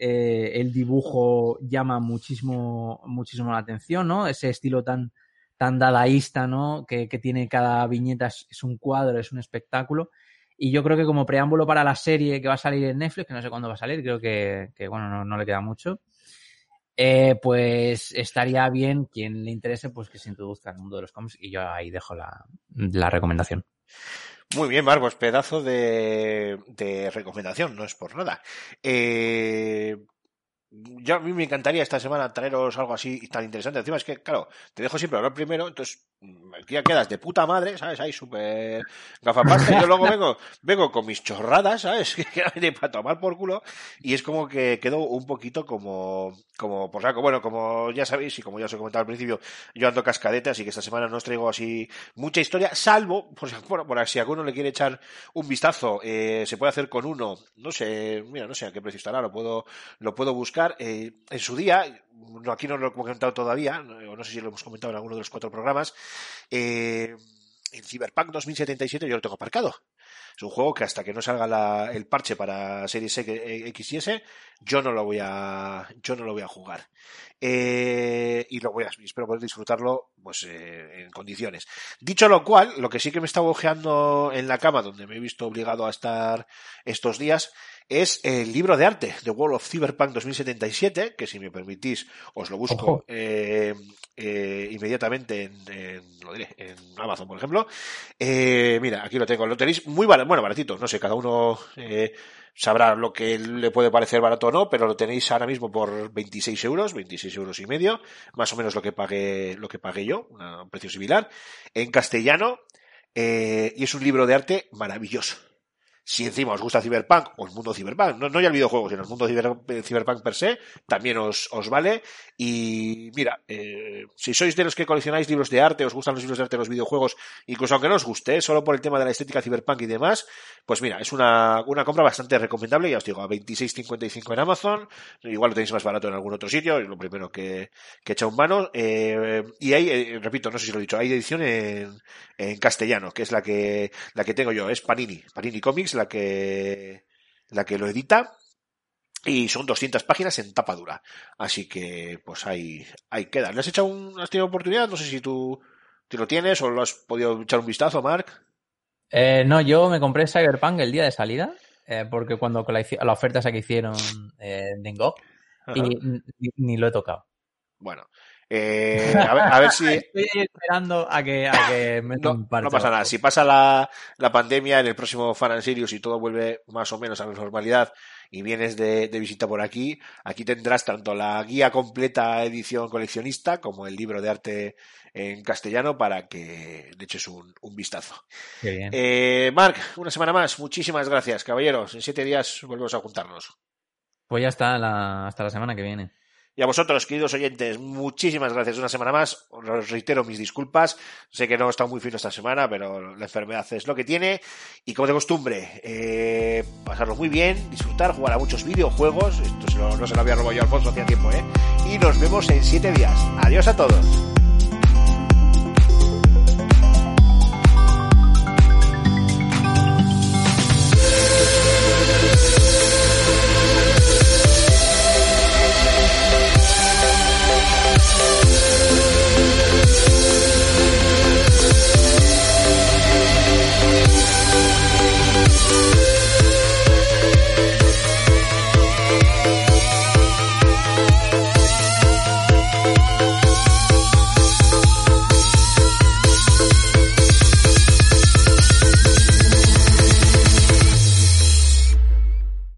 el dibujo llama muchísimo, muchísimo la atención, ¿no? Ese estilo tan, tan dadaísta, ¿no? Que, que tiene cada viñeta, es un cuadro, es un espectáculo. Y yo creo que como preámbulo para la serie que va a salir en Netflix, que no sé cuándo va a salir, creo que, bueno, no, le queda mucho, eh, pues estaría bien quien le interese, pues que se introduzca el mundo de los cómics y yo ahí dejo la, recomendación. Muy bien, Marcos, pedazo de, recomendación, no es por nada. Eh, yo a mí me encantaría esta semana traeros algo así tan interesante. Encima es que, claro, te dejo siempre hablar primero, entonces ya quedas de puta madre, ¿sabes? Ahí súper gafapasta. y yo luego vengo, vengo con mis chorradas, ¿sabes? Para tomar por culo. Y es como que quedo un poquito como, como por saco. Bueno, como ya sabéis y como ya os he comentado al principio, yo ando cascadete, así que esta semana no os traigo así mucha historia, salvo, por, por si alguno le quiere echar un vistazo, eh, se puede hacer con uno, no sé, mira, no sé a qué precio estará, lo puedo, lo puedo buscar. Eh, en su día, no, aquí no lo he comentado todavía, no, no sé si lo hemos comentado en alguno de los cuatro programas, eh, en Cyberpunk 2077 yo lo tengo aparcado. Es un juego que hasta que no salga el parche para Series X y S, yo no lo voy a, yo no lo voy a jugar. Eh, y lo voy a, espero poder disfrutarlo, pues, eh, en condiciones. Dicho lo cual, lo que sí que me estaba ojeando en la cama, donde me he visto obligado a estar estos días, es el libro de arte, The World of Cyberpunk 2077, que si me permitís, os lo busco eh, eh, inmediatamente en, en- lo diré, en Amazon, por ejemplo. Eh, mira, aquí lo tengo. Lo tenéis muy barato, bueno, baratito, no sé, cada uno eh, sabrá lo que le puede parecer barato o no, pero lo tenéis ahora mismo por 26 euros, 26 euros y medio, más o menos lo que pagué, lo que pagué yo, un precio similar, en castellano, eh, y es un libro de arte maravilloso. Si encima os gusta Cyberpunk o el mundo Cyberpunk, no, no ya el videojuego, sino el mundo ciber, eh, Cyberpunk per se, también os, os vale. Y mira, eh, si sois de los que coleccionáis libros de arte, os gustan los libros de arte los videojuegos, incluso aunque no os guste, solo por el tema de la estética Cyberpunk y demás, pues mira, es una, una compra bastante recomendable, ya os digo, a 26.55 en Amazon, igual lo tenéis más barato en algún otro sitio, es lo primero que, que echa un mano. Eh, y hay, eh, repito, no sé si lo he dicho, hay edición en, en castellano, que es la que, la que tengo yo, es Panini, Panini Comics, la que, la que lo edita. Y son 200 páginas en tapa dura. Así que, pues ahí, ahí queda. ¿Le has echado un, has tenido oportunidad? No sé si tú, tú lo tienes o lo has podido echar un vistazo, Mark. Eh, no, yo me compré Cyberpunk el día de salida, eh, porque cuando con la, la oferta esa que hicieron eh, y ni, ni lo he tocado. Bueno, eh, a, ver, a ver si, Estoy esperando a que, a que me No, no pasa nada. Si pasa la, la pandemia en el próximo Fan and Sirius y todo vuelve más o menos a la normalidad y vienes de, de visita por aquí, aquí tendrás tanto la guía completa edición coleccionista como el libro de arte en castellano para que le eches un, un vistazo. Qué bien. Eh, Marc, una semana más. Muchísimas gracias, caballeros. En siete días volvemos a juntarnos. Pues ya está, la- hasta la semana que viene. Y a vosotros, queridos oyentes, muchísimas gracias una semana más. Os reitero mis disculpas. Sé que no he estado muy fino esta semana, pero la enfermedad es lo que tiene. Y como de costumbre, eh, pasarlo muy bien, disfrutar, jugar a muchos videojuegos. Esto se lo- no se lo había robado yo a Alfonso hacía tiempo, ¿eh? Y nos vemos en siete días. Adiós a todos.